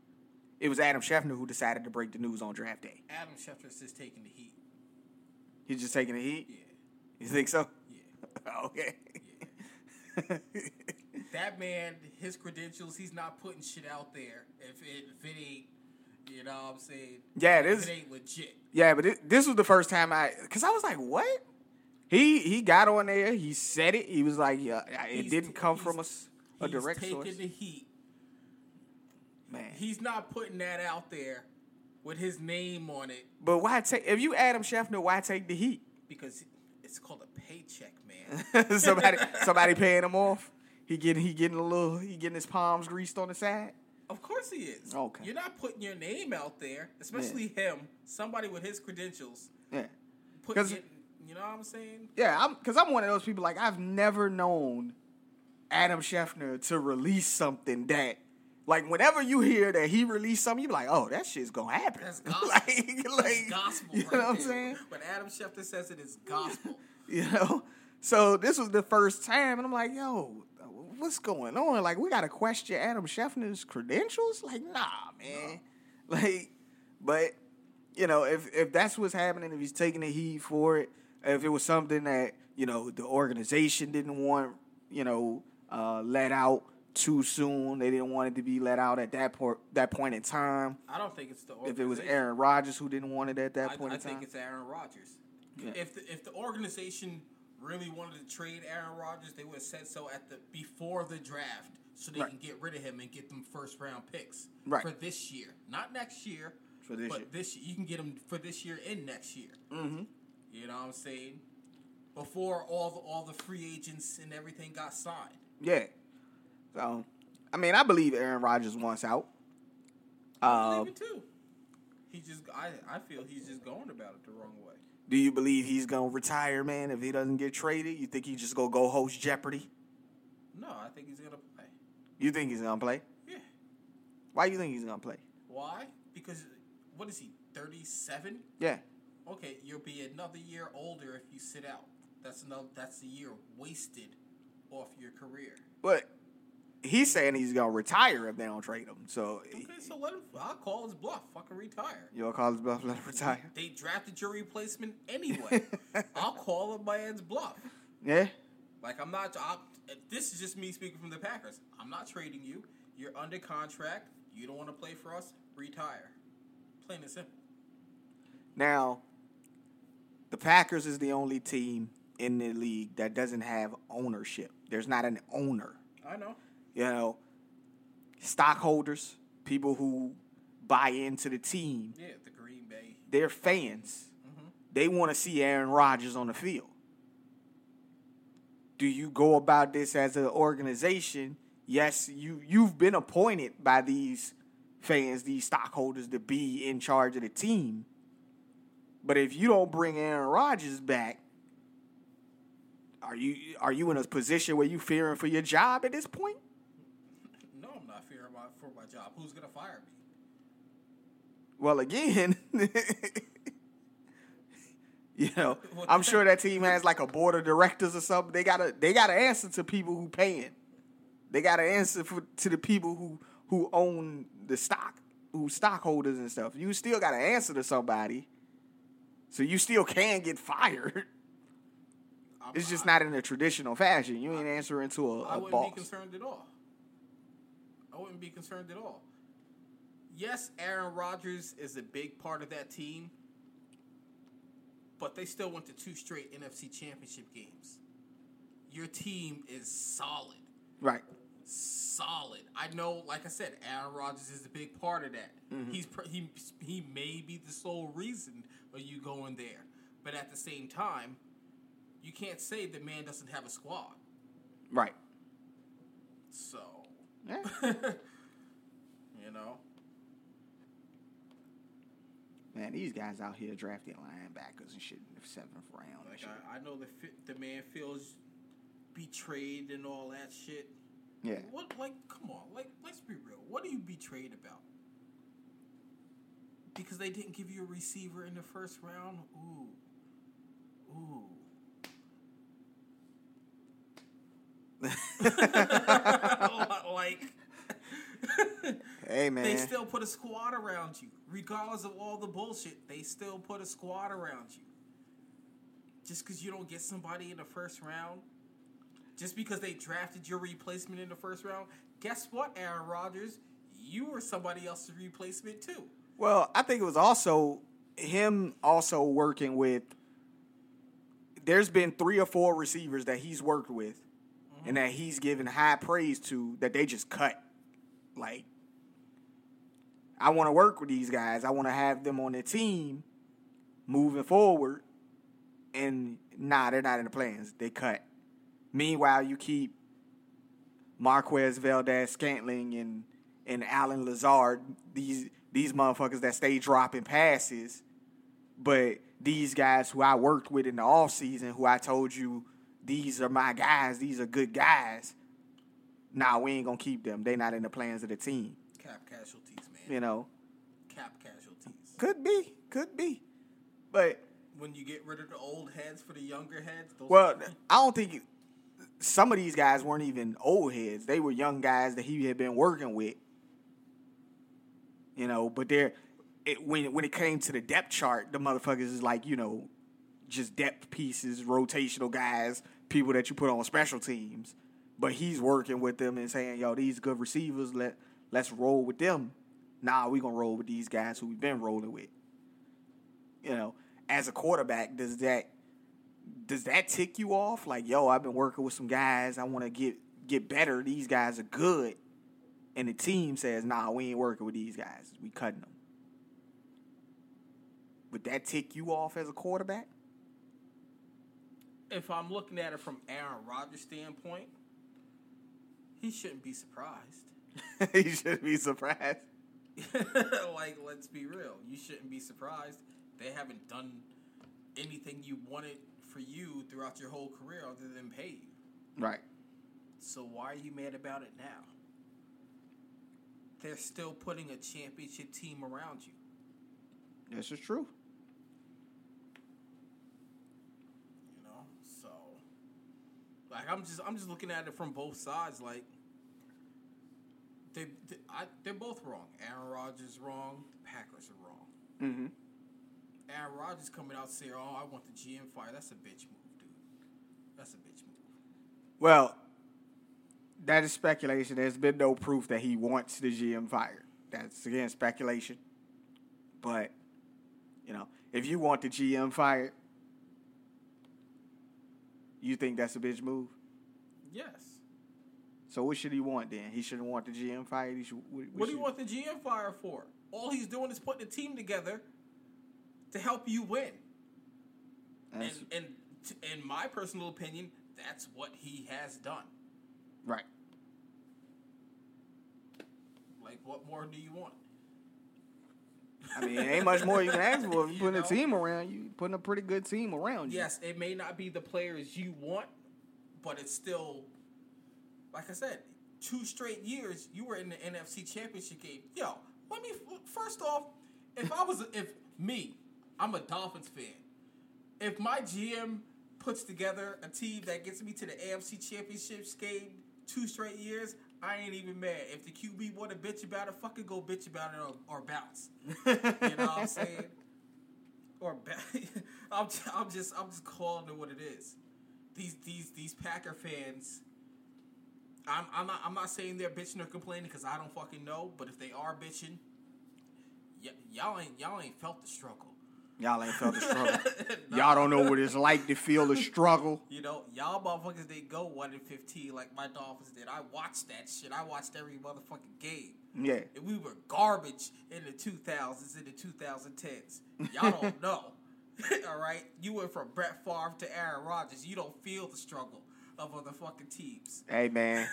S1: It was Adam Schefter who decided to break the news on draft day.
S2: Adam Schefter's just taking the heat.
S1: He's just taking the heat.
S2: Yeah.
S1: You think so?
S2: Yeah.
S1: okay.
S2: That man, his credentials, he's not putting shit out there if it, if it ain't, you know what I'm saying?
S1: Yeah, this
S2: it ain't legit.
S1: Yeah, but it, this was the first time I, cause I was like, what? He he got on there. He said it. He was like, yeah, it
S2: He's-
S1: didn't come
S2: he's-
S1: from a,
S2: he's
S1: direct
S2: taking
S1: source.
S2: the heat. He's not putting that out there with his name on it
S1: but why take? If you Adam Schefter, why take the heat?
S2: because it's called a paycheck, man.
S1: somebody somebody paying him off. He getting he getting a little he getting his palms greased on the side.
S2: Of course he is.
S1: Okay.
S2: You're not putting your name out there, especially him, somebody with his credentials.
S1: Yeah,
S2: Putting it, you know what I'm saying?
S1: yeah. I'm because I'm one of those people. Like I've never known Adam Schefter to release something that. Like whenever you hear that he released something, you be like, "Oh, that shit's gonna happen."
S2: That's gospel.
S1: like, like,
S2: gospel.
S1: You
S2: right
S1: know what I'm
S2: there.
S1: saying?
S2: When Adam Schefter says it, it's gospel.
S1: You know. So this was the first time, and I'm like, "Yo, what's going on? Like, we gotta question Adam Schefter's credentials? Like, nah, man. Like, but you know, if if that's what's happening, if he's taking the heat for it, if it was something that you know the organization didn't want, you know, uh, let out too soon, they didn't want it to be let out at that point that point in time.
S2: I don't think it's the
S1: If it was. Aaron Rodgers who didn't want it at that
S2: I,
S1: point
S2: I
S1: in time, I
S2: think it's Aaron Rodgers.
S1: Yeah.
S2: If the, if the organization really wanted to trade Aaron Rodgers, they would have said so at the before the draft, so they
S1: Right.
S2: can get rid of him and get them first round picks
S1: Right.
S2: for this year, not next year.
S1: For this
S2: but
S1: year.
S2: this you can get them for this year and next year.
S1: mm-hmm.
S2: You know what I'm saying? Before all the all the free agents and everything got signed.
S1: Yeah. So, I mean, I believe Aaron Rodgers wants out.
S2: I believe um, it too. He just I, I feel he's just going about it the wrong way.
S1: do you believe he's gonna retire, man? If he doesn't get traded, you think he's just gonna go host Jeopardy?
S2: No, I think he's gonna play.
S1: You think he's gonna play?
S2: Yeah.
S1: Why do you think he's gonna play?
S2: Why? Because what is he? Thirty seven?
S1: Yeah.
S2: Okay, you'll be another year older if you sit out. That's another. That's a year wasted off your career.
S1: But he's saying he's gonna retire if they don't trade him. So
S2: Okay, so let him. I'll call his bluff. Fucking retire.
S1: you'll call his bluff, let him retire.
S2: They drafted your replacement anyway. I'll call him my man's bluff.
S1: Yeah.
S2: Like I'm not. i this is just me speaking from the Packers. I'm not trading you. You're under contract. You don't want to play for us. Retire. Plain and simple.
S1: Now, the Packers is the only team in the league that doesn't have ownership. There's not an owner.
S2: I know.
S1: You know, stockholders, people who buy into the team,
S2: Yeah, the Green Bay.
S1: they're fans. Mm-hmm. They want to see Aaron Rodgers on the field. Do you go about this as an organization? Yes, you you've been appointed by these fans, these stockholders to be in charge of the team. But if you don't bring Aaron Rodgers back, are you are you in a position where you're fearing for your job at this point?
S2: No, I'm not fearing job. Who's gonna fire me?
S1: Well, again, you know, I'm sure that team has like a board of directors or something. They gotta they gotta answer to people who paying. They gotta answer for, to the people who who own the stock, who stockholders and stuff. You still gotta answer to somebody. So you still can get fired.
S2: I'm,
S1: It's just
S2: I,
S1: not in a traditional fashion. You ain't answering to a,
S2: I
S1: a
S2: wouldn't
S1: boss.
S2: be concerned at all. I wouldn't be concerned at all. Yes, Aaron Rodgers is a big part of that team, but they still went to two straight NFC championship games. Your team is solid.
S1: Right.
S2: solid. I know, like I said, Aaron Rodgers is a big part of that. Mm-hmm. He's he he may be the sole reason of you going there, but at the same time, you can't say the man doesn't have a squad.
S1: Right.
S2: So
S1: Yeah.
S2: you know,
S1: Man, these guys out here drafting linebackers and shit in the seventh round.
S2: like. I, I know the the man feels betrayed and all that shit.
S1: yeah.
S2: What like come on, like let's be real. What are you betrayed about? Because they didn't give you a receiver in the first round? Ooh. Ooh. like
S1: Hey man.
S2: they still put a squad around you. Regardless of all the bullshit, they still put a squad around you. Just because you don't get somebody in the first round, just because they drafted your replacement in the first round, guess what, Aaron Rodgers? You were somebody else's replacement too.
S1: Well, I think it was also him also working with. There's been three or four receivers that he's worked with, and that he's given high praise to that they just cut. Like, I want to work with these guys. I want to have them on the team moving forward. And nah, they're not in the plans. They cut. Meanwhile, you keep Marquez Valdes Scantling and and Allen Lazard, these these motherfuckers that stay dropping passes. But these guys who I worked with in the offseason, who I told you these are my guys, these are good guys. Nah, we ain't gonna keep them. They not in the plans of the team.
S2: Cap casualties, man.
S1: You know.
S2: Cap casualties.
S1: Could be. Could be. But
S2: When you get rid of the old heads for the younger heads, those
S1: Well, I don't think some of these guys weren't even old heads. They were young guys that he had been working with. You know, but they're it, when when it came to the depth chart, the motherfuckers is like you know, just depth pieces, rotational guys, people that you put on special teams. But he's working with them and saying, "Yo, these good receivers. Let let's roll with them." Nah, we gonna roll with these guys who we've been rolling with. You know, as a quarterback, does that does that tick you off? Like, yo, I've been working with some guys. I want to get get better. These guys are good, and the team says, "Nah, we ain't working with these guys. We cutting them." Would that tick you off as a quarterback?
S2: If I'm looking at it from Aaron Rodgers' standpoint, he shouldn't be surprised.
S1: he shouldn't be surprised.
S2: like, let's be real. You shouldn't be surprised. They haven't done anything you wanted for you throughout your whole career other than pay you.
S1: Right.
S2: So why are you mad about it now? They're still putting a championship team around you.
S1: This is true.
S2: You know, so like I'm just I'm just looking at it from both sides. Like they, they I, they're both wrong. Aaron Rodgers is wrong. The Packers are wrong.
S1: Mm-hmm.
S2: Aaron Rodgers coming out saying, "Oh, I want the GM fired." That's a bitch move, dude. That's a bitch move.
S1: Well, that is speculation. There's been no proof that he wants the GM fired. That's again speculation. But, you know, if you want the GM fired, you think that's a bitch move?
S2: Yes.
S1: So what should he want then? He shouldn't want the GM fired. He should. What,
S2: What do you want the GM fired for? All he's doing is putting a team together to help you win. And
S1: That's-
S2: and t- in my personal opinion, that's what he has done.
S1: right.
S2: Like, what more do you want?
S1: I mean, ain't much more you can ask for. If you
S2: You
S1: putting
S2: know?
S1: a team around you, putting a pretty good team around you.
S2: Yes, it may not be the players you want, but it's still, like I said, two straight years you were in the NFC Championship game. Yo, let me first off, if I was, if me, I'm a Dolphins fan. If my GM puts together a team that gets me to the AFC Championships game two straight years, I ain't even mad. If the QB want to bitch about it, fucking go bitch about it or, or bounce. You know what I'm saying? or I'm, I'm just I'm just calling it what it is. These these these Packer fans. I'm I'm not I'm not saying they're bitching or complaining because I don't fucking know. But if they are bitching, y- y'all ain't y'all ain't felt the struggle.
S1: Y'all ain't felt the struggle. Y'all don't know what it's like to feel the struggle.
S2: You know, y'all motherfuckers didn't go one in fifteen like my Dolphins did. I watched that shit. I watched every motherfucking game.
S1: Yeah.
S2: And we were garbage in the 2000s and the 2010s. Y'all don't know. All right? You went from Brett Favre to Aaron Rodgers. You don't feel the struggle of other fucking teams.
S1: Hey man,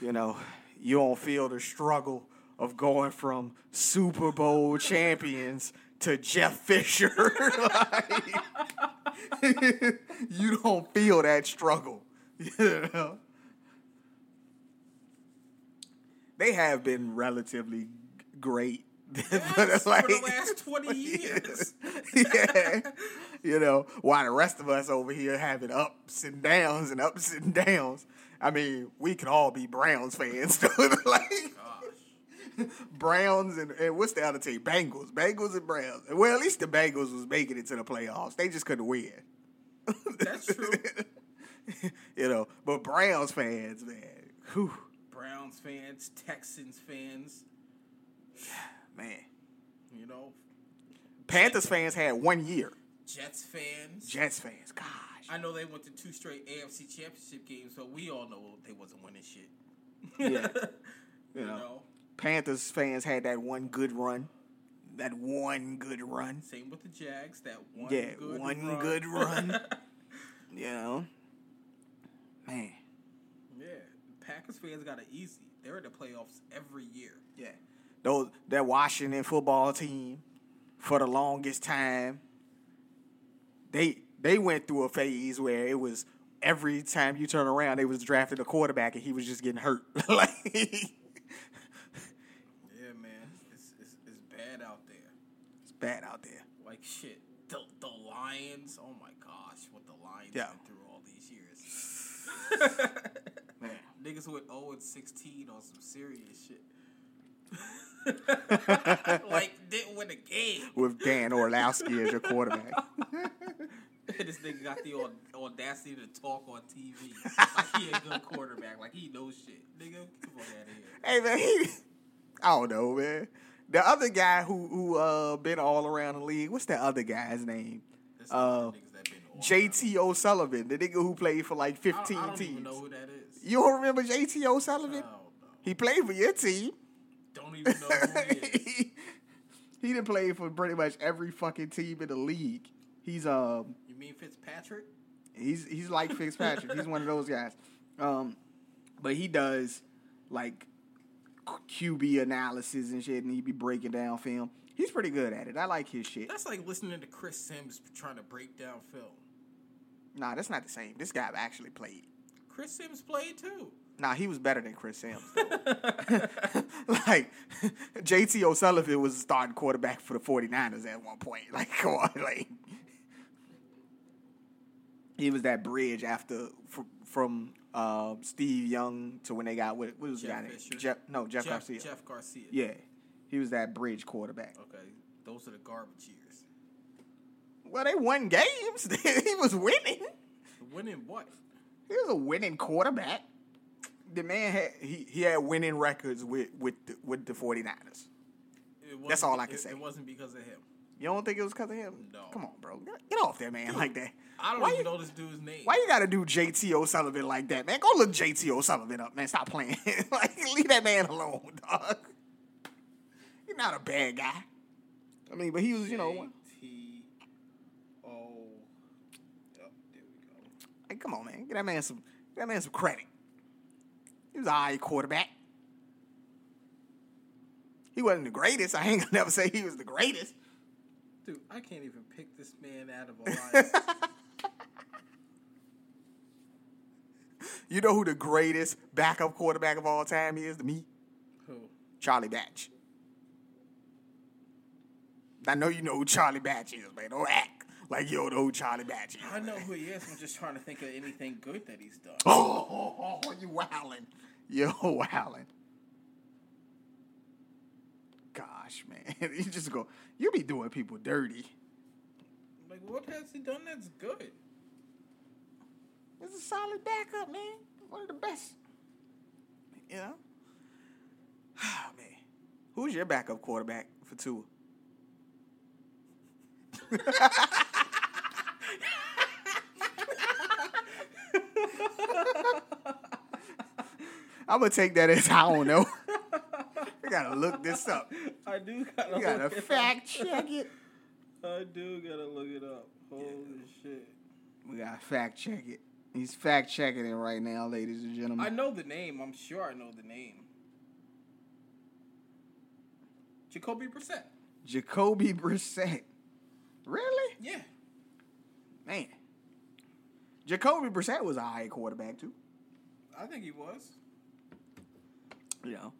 S1: you know, you don't feel the struggle of going from Super Bowl champions to Jeff Fisher. Like, you don't feel that struggle. You know? They have been relatively great.
S2: Yes, for the last 20 years.
S1: yeah. You know, while the rest of us over here having ups and downs and ups and downs. I mean, we can all be Browns fans. like. Browns and, and what's the other team? Bengals. Bengals and Browns. Well, at least the Bengals was making it to the playoffs. They just couldn't win.
S2: That's true.
S1: you know, but Browns fans, man. Whew,
S2: Browns fans, Texans fans,
S1: man.
S2: you know,
S1: Panthers fans had one year.
S2: Jets fans.
S1: Jets fans, gosh.
S2: I know they went to two straight AFC championship games, so we all know they wasn't winning shit.
S1: Yeah.
S2: you
S1: You know. Panthers fans had that one good run. That one good run.
S2: Same with the Jags. That one good run.
S1: yeah,
S2: good
S1: one
S2: run.
S1: good run. you know, man.
S2: yeah, Packers fans got it easy. They're in the playoffs every year.
S1: Yeah, those that Washington football team for the longest time. They they went through a phase where it was every time you turn around, they was drafting a quarterback and he was just getting hurt. like, it's
S2: Yeah, man, it's, it's it's bad out there.
S1: Bad out there.
S2: Like shit, the the Lions. Oh my gosh, what the Lions
S1: Yeah.
S2: went through all these years.
S1: Man.
S2: Niggas went 0 and 16 on some serious shit. like didn't win a game.
S1: With Dan Orlovsky as your quarterback.
S2: this nigga got the audacity to talk on TV like he a good quarterback, like he knows shit. Nigga, come on out of here.
S1: Hey man, he, I don't know, man. The other guy who who uh been all around the league, what's that other guy's name? Uh,
S2: the niggas that been all
S1: JT O'Sullivan, the nigga who played for like
S2: around. I,
S1: fifteen
S2: I don't
S1: teams.
S2: even know who that is.
S1: You don't remember JT O'Sullivan? He played for your team.
S2: Don't even know who he is.
S1: he, he done played for pretty much every fucking team in the league. He's um
S2: You mean Fitzpatrick?
S1: he's he's like Fitzpatrick. he's one of those guys. Um, but he does like QB analysis and shit, and he'd be breaking down film. He's pretty good at it. I like his shit.
S2: That's like listening to Chris Sims trying to break down film.
S1: Nah, that's not the same. This guy actually played.
S2: Chris Sims played too.
S1: Nah, he was better than Chris Sims. like JT O'Sullivan was starting quarterback for the 49ers at one point. Like, come on, like he was that bridge after fr- from uh, Steve Young to when they got what, what was the
S2: Jeff
S1: guy name?
S2: Fisher.
S1: Jeff no Jeff,
S2: Jeff,
S1: Garcia.
S2: Jeff Garcia.
S1: Yeah, he was that bridge quarterback.
S2: Okay, those are the garbage years.
S1: Well, they won games. he was winning.
S2: Winning what?
S1: He was a winning quarterback. The man had he, he had winning records with with the, with the 49ers. That's all I can
S2: it,
S1: say.
S2: It wasn't because of him.
S1: You don't think it was because of him?
S2: No.
S1: Come on, bro. Get, off that man like that.
S2: I don't
S1: Why
S2: even
S1: you-
S2: know this dude's name.
S1: Why you gotta do JT O'Sullivan like that, man? Go look JT O'Sullivan up, man. Stop playing. like, leave that man alone, dog. He's not a bad guy. I mean, but he was, you know, one-
S2: T O. Yep, there we go.
S1: like, come on, man. Get that man some, get that man some credit. He was a eye quarterback. He wasn't the greatest. I ain't gonna never say he was the greatest.
S2: Dude, I can't even pick this man out of a lineup.
S1: You know who the greatest backup quarterback of all time is to me?
S2: Who?
S1: Charlie Batch. I know you know who Charlie Batch is, man. Don't act like you don't know who Charlie Batch is.
S2: I know who he is. I'm just trying to think of anything good that he's done.
S1: Oh, you wowing. You wowing. Gosh, man. You just go, you be doing people dirty.
S2: Like, what has he done that's good?
S1: It's a solid backup, man. One of the best. You know? Oh, man. Who's your backup quarterback for Tua? I'm gonna take that as I don't know. I gotta look this up.
S2: I do gotta
S1: You gotta
S2: look it
S1: fact check it.
S2: I do gotta look it up. Holy shit.
S1: We gotta fact check it. He's fact checking it right now, ladies and gentlemen.
S2: I know the name. I'm sure I know the name. Jacoby Brissett.
S1: Jacoby Brissett. Really?
S2: Yeah.
S1: Man. Jacoby Brissett was a high quarterback too.
S2: I think he was.
S1: You know.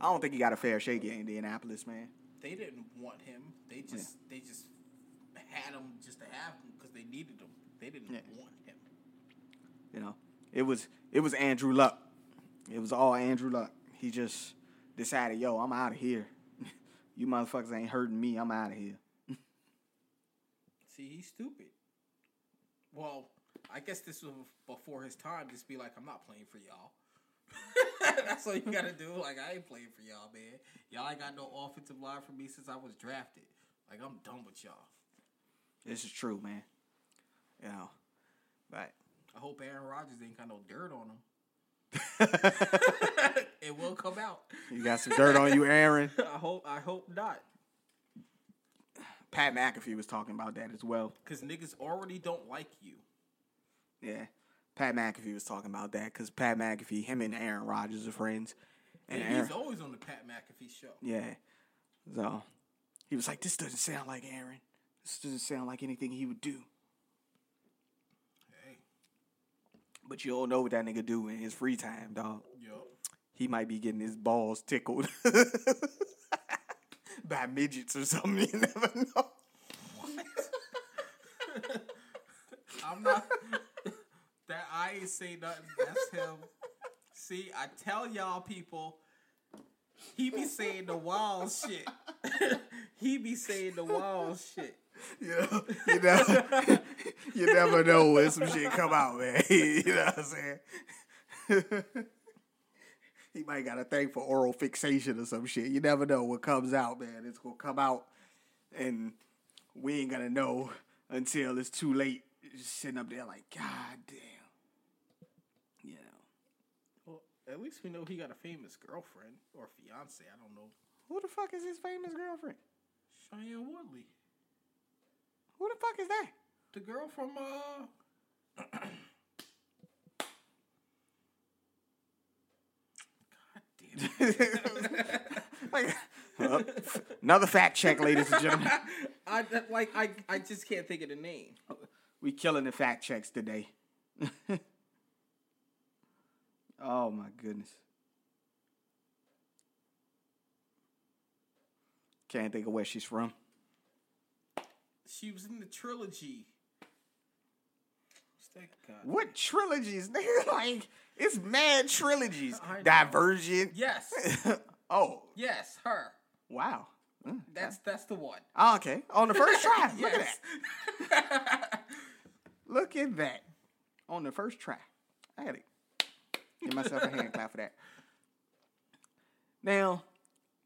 S1: I don't think he got a fair shake in Indianapolis, man.
S2: They didn't want him. They just they just had him just to have him because they needed him. They didn't
S1: Yeah.
S2: want him.
S1: You know. It was it was Andrew Luck. It was all Andrew Luck. He just decided, yo, I'm out of here. you motherfuckers ain't hurting me. I'm out of here.
S2: See, he's stupid. Well, I guess this was before his time. Just be like, I'm not playing for y'all. That's all you gotta do. Like, I ain't playing for y'all, man. Y'all ain't got no offensive line for me since I was drafted. Like, I'm done with y'all.
S1: This is true, man. You know. But
S2: I hope Aaron Rodgers ain't got no dirt on him. it will come out.
S1: you got some dirt on you, Aaron.
S2: I hope. I hope not.
S1: Pat McAfee was talking about that as well.
S2: Cause niggas already don't like you.
S1: Yeah. Pat McAfee was talking about that because Pat McAfee, him and Aaron Rodgers are friends. And
S2: And
S1: Aaron,
S2: he's always on the Pat McAfee show.
S1: yeah. So he was like, this doesn't sound like Aaron. This doesn't sound like anything he would do.
S2: Hey,
S1: But you all know what that nigga do in his free time, dog.
S2: yo.
S1: He might be getting his balls tickled by midgets or something. You never know.
S2: I'm not. That I ain't say nothing. That's him. See, I tell y'all people, he be saying the wild shit. he be saying the wild shit.
S1: Yeah, you know, you never know when some shit come out, man. you know what I'm saying? he might got a thing for oral fixation or some shit. You never know what comes out, man. It's gonna come out, and we ain't gonna know until it's too late. Just sitting up there like, God damn. You know,
S2: Well, at least we know he got a famous girlfriend or fiance. I don't know.
S1: who the fuck is his famous girlfriend?
S2: Shailene Woodley,
S1: Who the fuck is that?
S2: the girl from uh. God damn it.
S1: Like, another fact check, ladies and gentlemen.
S2: I like I I just can't think of the name.
S1: We killing the fact checks today. oh my goodness. Can't think of where she's from.
S2: She was in the trilogy. What's that guy?
S1: What trilogies, nigga? Like it's mad trilogies. Divergent.
S2: Yes,
S1: Oh
S2: yes, her.
S1: wow. Mm.
S2: That's that's the one.
S1: Oh, okay. On the first try. Look at that. Look at that. On the first try. I had to give myself a hand clap for that. Now,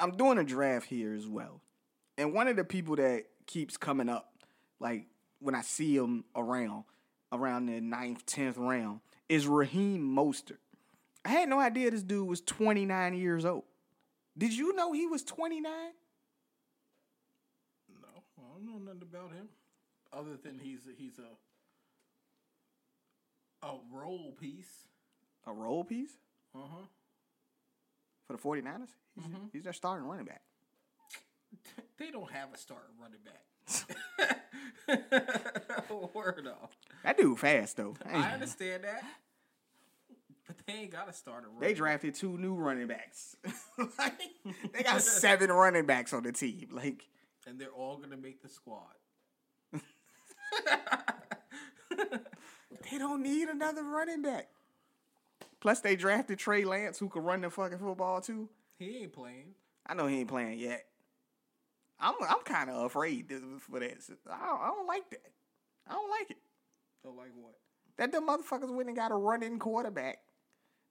S1: I'm doing a draft here as well. and one of the people that keeps coming up, like when I see him around, around the ninth, tenth round, is Raheem Mostert. I had no idea this dude was 29 years old. Did you know he was 29?
S2: No, I don't know nothing about him, other than he's a, he's a a role piece.
S1: A role piece
S2: Uh huh.
S1: for the 49ers? He's, he's their starting running back.
S2: They don't have a starting running back. Word off.
S1: That dude fast though.
S2: I understand that, but they ain't got a starter. Running
S1: They drafted two new running backs. like, they got seven running backs on the team. Like
S2: and they're all gonna make the squad.
S1: they don't need another running back. Plus, they drafted Trey Lance, who can run the fucking football too.
S2: He ain't playing.
S1: I know he ain't playing yet. I'm I'm kind of afraid for that. I don't, I don't like that. I don't like it.
S2: So like what?
S1: That the motherfuckers went and got a running quarterback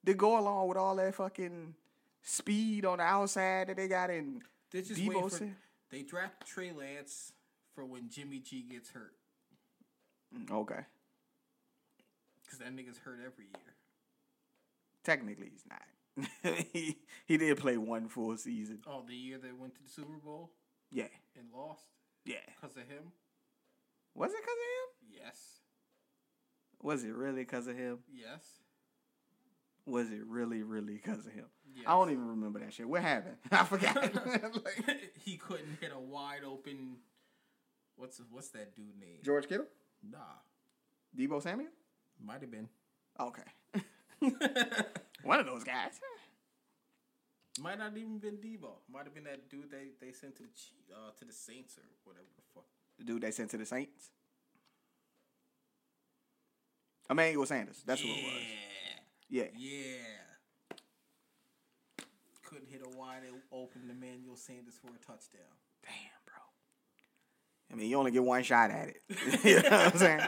S1: to go along with all that fucking speed on the outside that they got in.
S2: They just Deebo for. They draft Trey Lance for when Jimmy G gets hurt, mm,
S1: Okay,
S2: because that nigga's hurt every year.
S1: Technically he's not. he he did play one full season.
S2: Oh, the year they went to the Super Bowl
S1: Yeah,
S2: and lost
S1: yeah.
S2: because of him.
S1: Was it because of him?
S2: Yes,
S1: Was it really because of him?
S2: yes,
S1: Was it really, really because of him?
S2: yes.
S1: I don't even remember that shit. What happened? I forgot. Like,
S2: he couldn't hit a wide open. What's what's that dude name?
S1: George Kittle,
S2: Nah,
S1: Deebo Samuel.
S2: might have been.
S1: Okay, one of those guys.
S2: Might not even been Deebo. Might have been that dude they, they sent to the uh, to the Saints or whatever the fuck.
S1: The dude they sent to the Saints. Emmanuel Sanders. That's who it was. Yeah.
S2: Yeah. Couldn't hit a wide open Emmanuel Sanders for a touchdown.
S1: Damn, bro. I mean, you only get one shot at it. you know what I'm saying?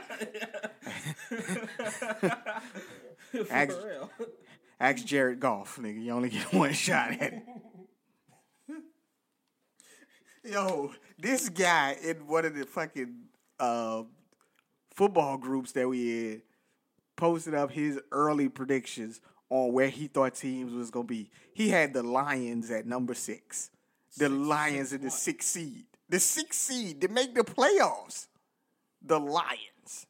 S1: Ask-
S2: real.
S1: Ask Jared Goff, nigga. You only get one shot at it. Yo, this guy in one of the fucking uh, football groups that we in posted up his early predictions on where he thought teams was gonna be. He had the Lions at number six. The Lions in the sixth seed. The sixth seed to make the playoffs. The Lions.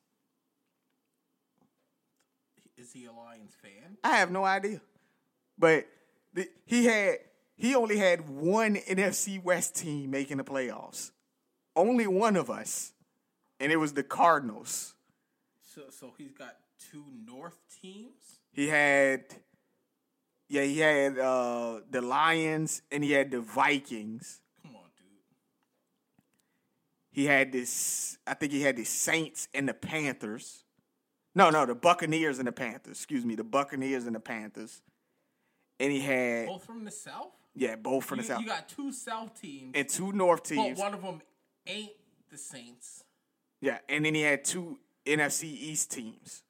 S2: He a Lions fan?
S1: I have no idea. But the, he had he only had one NFC West team making the playoffs. Only one of us. And it was the Cardinals.
S2: So so he's got two North teams.
S1: He had yeah, he had uh the Lions and he had the Vikings.
S2: Come on, dude.
S1: He had this I think he had the Saints and the Panthers. No, no, the Buccaneers and the Panthers. Excuse me, the Buccaneers and the Panthers. And he had
S2: Both from the South.
S1: yeah, both from
S2: You,
S1: the South.
S2: you got two South teams,
S1: and two North teams.
S2: but one of them ain't the Saints.
S1: Yeah, and then he had two NFC East teams.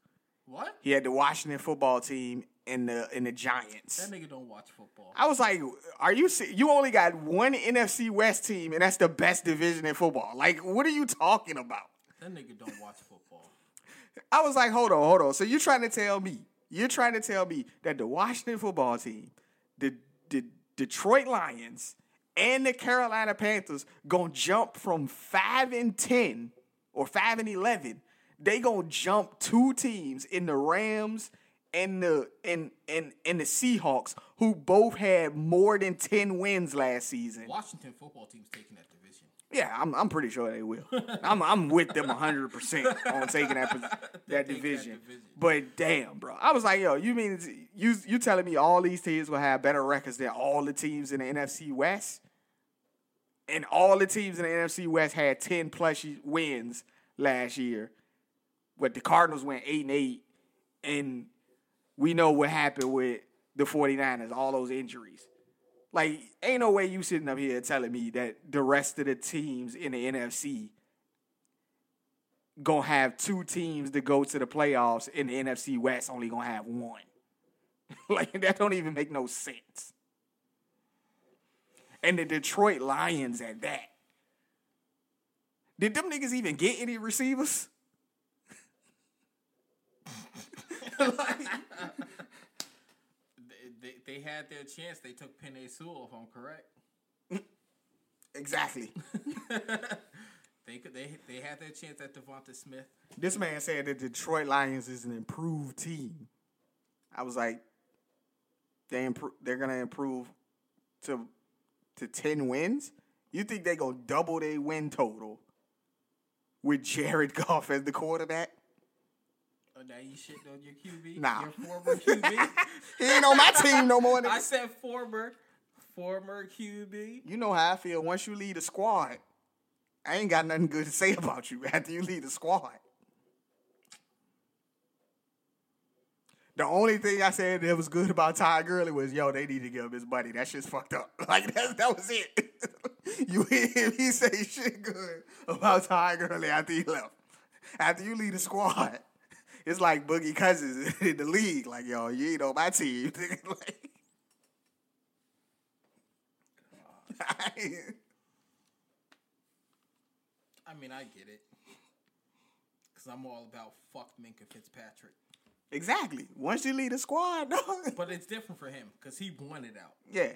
S2: What?
S1: He had the Washington football team and the and the Giants.
S2: That nigga don't watch football.
S1: I was like, "Are you? You only got one NFC West team, and that's the best division in football. Like, what are you talking about?"
S2: That nigga don't watch football.
S1: I was like, "Hold on, hold on." So you're trying to tell me? You're trying to tell me that the Washington football team, the the Detroit Lions, and the Carolina Panthers gonna jump from five and ten or five and eleven? They gonna jump two teams in the Rams and the and and and the Seahawks, who both had more than ten wins last season.
S2: Washington football team's taking that division.
S1: Yeah, I'm I'm pretty sure they will. I'm I'm with them 100 percent on taking that that
S2: that
S1: division.
S2: division.
S1: But damn, bro, I was like, yo, you mean you you telling me all these teams will have better records than all the teams in the NFC West? And all the teams in the NFC West had 10 plus wins last year. But the Cardinals went 8 and 8 and we know what happened with the 49ers, all those injuries. Like, ain't no way you sitting up here telling me that the rest of the teams in the NFC gonna have two teams to go to the playoffs in the NFC West only gonna have one. like that don't even make no sense. And the Detroit Lions at that. Did them niggas even get any receivers?
S2: like, they, they, had their chance. They took Penei Sewell, if I'm correct.
S1: Exactly.
S2: they could they they had their chance at Devonta Smith.
S1: This man said that Detroit Lions is an improved team. I was like, they improve. They're gonna improve to to ten wins. You think they gonna double their win total with Jared Goff as the quarterback?
S2: Oh, now you shitting on your QB?
S1: Nah.
S2: Your former QB?
S1: he ain't on my team no more.
S2: I said former, former QB.
S1: You know how I feel. Once you lead a squad, I ain't got nothing good to say about you after you lead the squad. The only thing I said that was good about Ty Gurley was, yo, they need to give him his money. That shit's fucked up. Like that, that was it. you hear him, he say shit good about Ty Gurley after he left. After you lead the squad, it's like Boogie Cousins in the league. Like, yo, you ain't on my team. like,
S2: I mean, I get it. Because I'm all about fuck Minkah Fitzpatrick.
S1: Exactly. Once you lead a squad, dog.
S2: But it's different for him because he won it out.
S1: Yeah.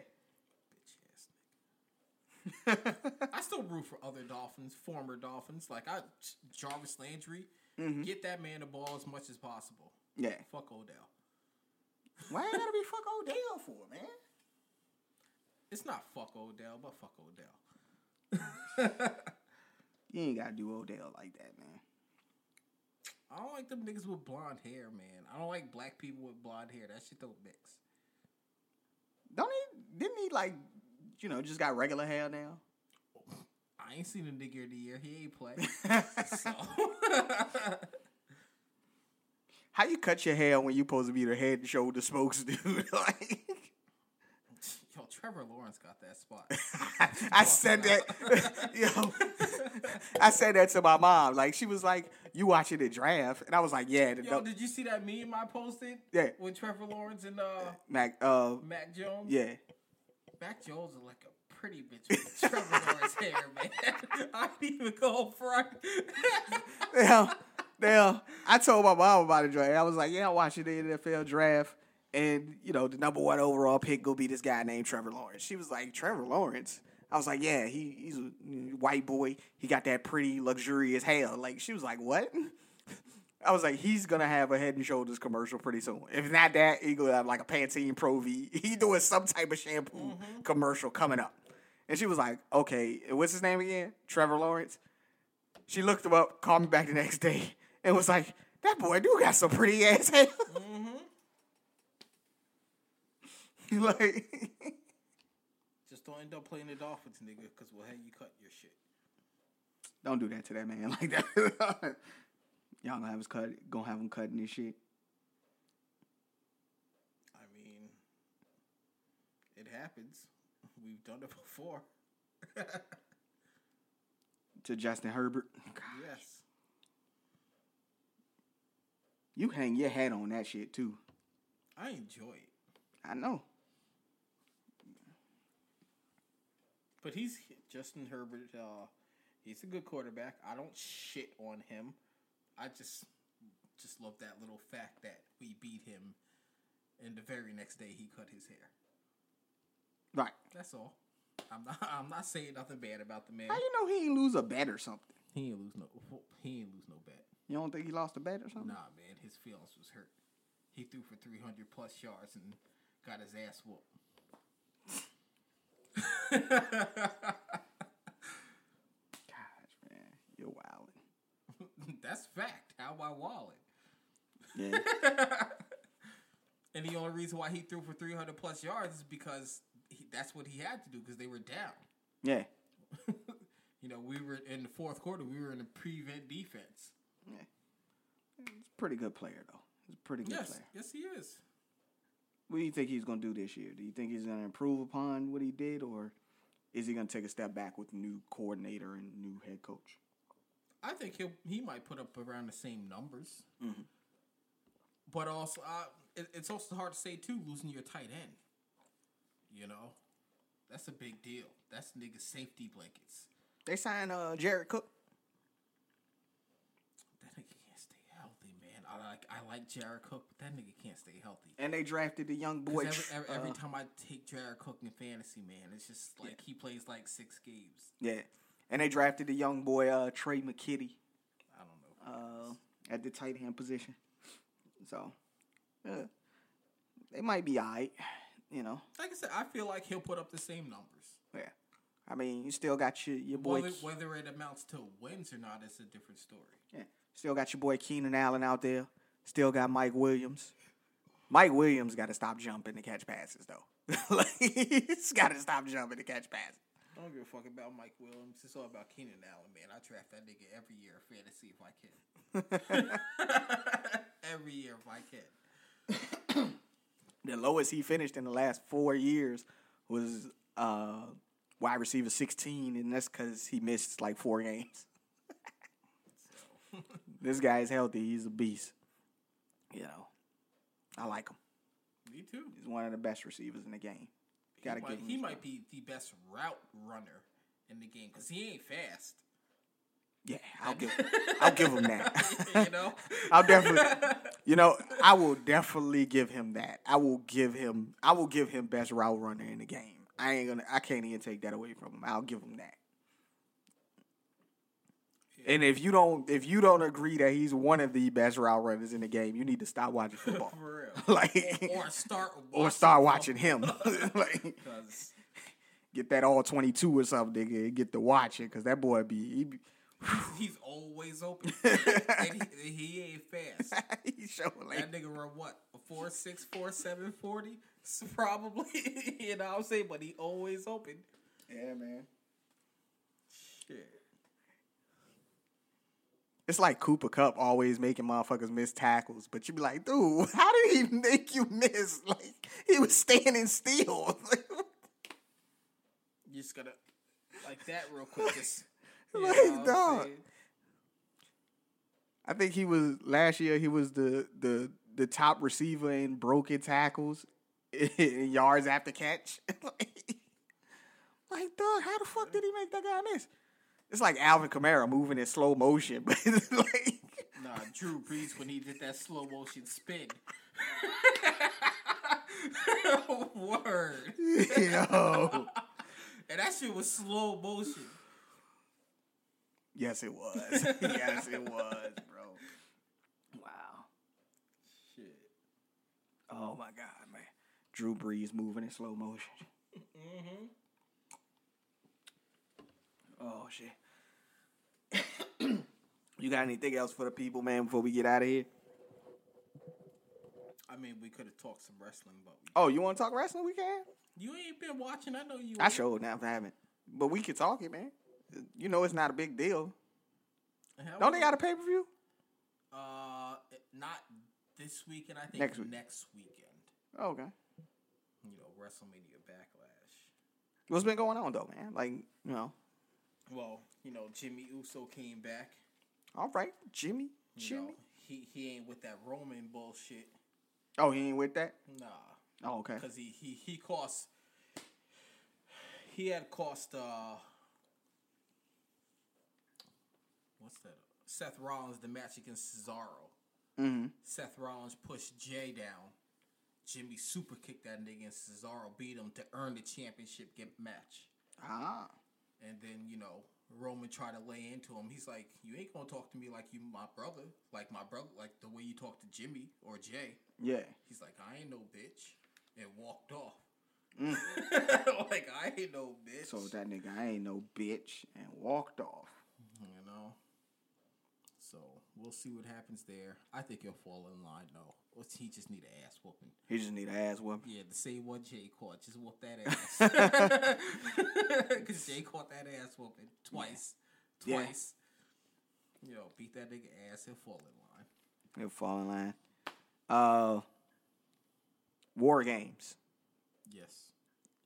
S2: Bitch ass nigga. I still root for other Dolphins, former Dolphins. Like I, Jarvis Landry,
S1: Mm-hmm.
S2: get that man the ball as much as possible.
S1: Yeah.
S2: Fuck Odell.
S1: Why you gotta be fuck Odell for, man?
S2: It's not fuck Odell, but fuck Odell.
S1: You ain't gotta do Odell like that, man.
S2: I don't like them niggas with blonde hair, man. I don't like black people with blonde hair. That shit don't mix.
S1: Don't he? Didn't he like, you know, just got regular hair now?
S2: I ain't seen a nigga of the year. He ain't play. so
S1: How you cut your hair when you supposed to be the head and shoulder spokes dude? like,
S2: yo, Trevor Lawrence got that spot.
S1: I said that, yo. I said that to my mom. Like she was like, "You watching the draft?" And I was like, "Yeah." The,
S2: Yo, did you see that meme I posted?
S1: Yeah.
S2: With Trevor Lawrence and uh
S1: Mac, uh,
S2: Mac Jones.
S1: yeah.
S2: Mac Jones is like a pretty bitch with Trevor Lawrence hair, man. I didn't even go front.
S1: Now, now, I told my mom about the draft. I was like, "Yeah, I'm watching the NFL draft." And you know the number one overall pick gonna be this guy named Trevor Lawrence. She was like, Trevor Lawrence. I was like, yeah, he, he's a white boy. He got that pretty luxurious hair. Like she was like, what? I was like, he's gonna have a Head and Shoulders commercial pretty soon. If not that, he gonna have like a Pantene Pro V. He doing some type of shampoo mm-hmm. commercial coming up. And she was like, okay, what's his name again? Trevor Lawrence. She looked him up, called me back the next day, and was like, that boy do got some pretty ass hair. Mm-hmm. You like,
S2: Just don't end up playing the Dolphins, nigga, because we'll have you cut your shit.
S1: don't do that to that man like that. Y'all gonna have us cut, gonna have him cutting this shit.
S2: I mean, it happens. We've done it before.
S1: to Justin Herbert. God,
S2: Yes.
S1: you hang your hat on that shit too.
S2: I enjoy it.
S1: I know.
S2: But he's Justin Herbert. Uh, he's a good quarterback. I don't shit on him. I just just love that little fact that we beat him, and the very next day he cut his hair.
S1: Right.
S2: That's all. I'm not. I'm not saying nothing bad about the man.
S1: How you know he ain't lose a bet or something?
S2: He ain't lose no. He ain't lose no bet.
S1: You don't think he lost a bet or something?
S2: Nah, man. His feelings was hurt. He threw for 300 plus yards and got his ass whooped.
S1: Gosh, man, you're wilding.
S2: That's fact. How I walling?
S1: Yeah.
S2: And the only reason why he threw for 300 plus yards is because that's what he had to do because they were down.
S1: yeah.
S2: You know, we were in the fourth quarter, we were in a prevent defense.
S1: Yeah. He's a pretty good player though. He's a pretty good
S2: Yes,
S1: player.
S2: yes, he is.
S1: What do you think he's gonna do this year? Do you think he's gonna improve upon what he did, or is he gonna take a step back with new coordinator and new head coach?
S2: I think he'll he might put up around the same numbers.
S1: Mm-hmm.
S2: But also, uh, it, it's also hard to say too losing your tight end. You know, that's a big deal. That's niggas safety blankets.
S1: They signed uh Jared Cook. That nigga can't stay healthy, man.
S2: I like I like Jared Cook, but that nigga can't stay healthy.
S1: And they drafted the young boy.
S2: Every, every, every time I take Jared Cook in fantasy, man, it's just like yeah. he plays like six games.
S1: Yeah, and they drafted the young boy uh, Trey McKitty.
S2: I don't know.
S1: Uh, at the tight end position, so yeah, they might be alright. You know,
S2: like I said, I feel like he'll put up the same numbers.
S1: yeah. I mean, you still got your your boy.
S2: Whether, whether it amounts to wins or not is a different story.
S1: Yeah. Still got your boy Keenan Allen out there. Still got Mike Williams. Mike Williams got to stop jumping to catch passes though. like he's got to stop jumping to catch passes.
S2: I don't give a fuck about Mike Williams. It's all about Keenan Allen, man. I draft that nigga every year in fantasy if I can. every year if I can.
S1: The lowest he finished in the last four years was uh, wide receiver sixteen, and that's because he missed like four games. this guy is healthy. He's a beast. You know, I like him.
S2: Me too.
S1: He's one of the best receivers in the game. Got to
S2: he
S1: give
S2: might,
S1: him.
S2: he might be the best route runner in the game because he ain't fast.
S1: Yeah, I'll give I'll give him that.
S2: you know,
S1: I'll definitely you know, I will definitely give him that. I will give him I will give him best route runner in the game. I ain't gonna I can't even take that away from him. I'll give him that. And if you don't if you don't agree that he's one of the best route runners in the game, you need to stop watching football.
S2: for real.
S1: like
S2: Or start
S1: or start watching him. like get that all twenty two or something, nigga, and get to watch it, cause that boy be he be
S2: he's always open and he, he ain't fast.
S1: he showing like
S2: That nigga run what a four six four seven forty probably. you know what I'm saying, but he always open.
S1: Yeah, man.
S2: Shit.
S1: It's like Cooper Kupp always making motherfuckers miss tackles, but you be like, dude, how did he make you miss? Like he was standing still.
S2: You just gotta like that real quick. Just you
S1: Like, dog. I think he was last year. He was the the the top receiver in broken tackles, in yards after catch. like, like, dog, how the fuck did he make that guy miss? It's like Alvin Kamara moving in slow motion, but it's like.
S2: Nah, Drew Brees when he did that slow motion spin. Word.
S1: Yo.
S2: And that shit was slow motion.
S1: Yes, it was. yes, it was, bro. Wow.
S2: Shit.
S1: Oh my god, man. Drew Brees moving in slow motion.
S2: Mm-hmm.
S1: Oh shit. you got anything else for the people, man, before we get out of here?
S2: I mean, we could have talked some wrestling, but we,
S1: Oh, you want to talk wrestling? We can.
S2: you ain't been watching. I know you.
S1: I
S2: ain't.
S1: showed now if I haven't, but we can talk it, man. You know it's not a big deal.
S2: Hell,
S1: Don't they got a pay per view?
S2: Uh, not this weekend. I think
S1: Next week.
S2: next, weekend.
S1: Oh, okay.
S2: You know, WrestleMania Backlash.
S1: What's been going on though, man? Like, you know,
S2: Well, you know, Jimmy Uso came back.
S1: all right, Jimmy,
S2: You
S1: Jimmy.
S2: know, he he ain't with that Roman bullshit.
S1: Oh, he ain't with that.
S2: Nah,
S1: Oh, okay.
S2: because he he he cost. He had cost. uh What's that? Seth Rollins the match against Cesaro.
S1: Mm-hmm.
S2: Seth Rollins pushed Jay down. Jimmy super kicked that nigga and Cesaro beat him to earn the championship get match.
S1: Ah.
S2: And then, you know, Roman tried to lay into him. He's like, You ain't gonna talk to me like you my brother. Like my brother, like the way you talk to Jimmy or Jay.
S1: Yeah.
S2: He's like, I ain't no bitch. And walked off.
S1: Mm.
S2: like, I ain't no bitch.
S1: So that nigga, I ain't no bitch, and walked off.
S2: you know. So we'll see what happens there. I think he'll fall in line though. Or He just need an ass whooping.
S1: He just need an ass whooping.
S2: Yeah, the same one Jay caught. Just whoop that ass. Because Jay caught that ass whooping twice.
S1: Yeah.
S2: Twice. Yo, beat that nigga ass and fall in line.
S1: He'll fall in line. Uh, War Games,
S2: Yes.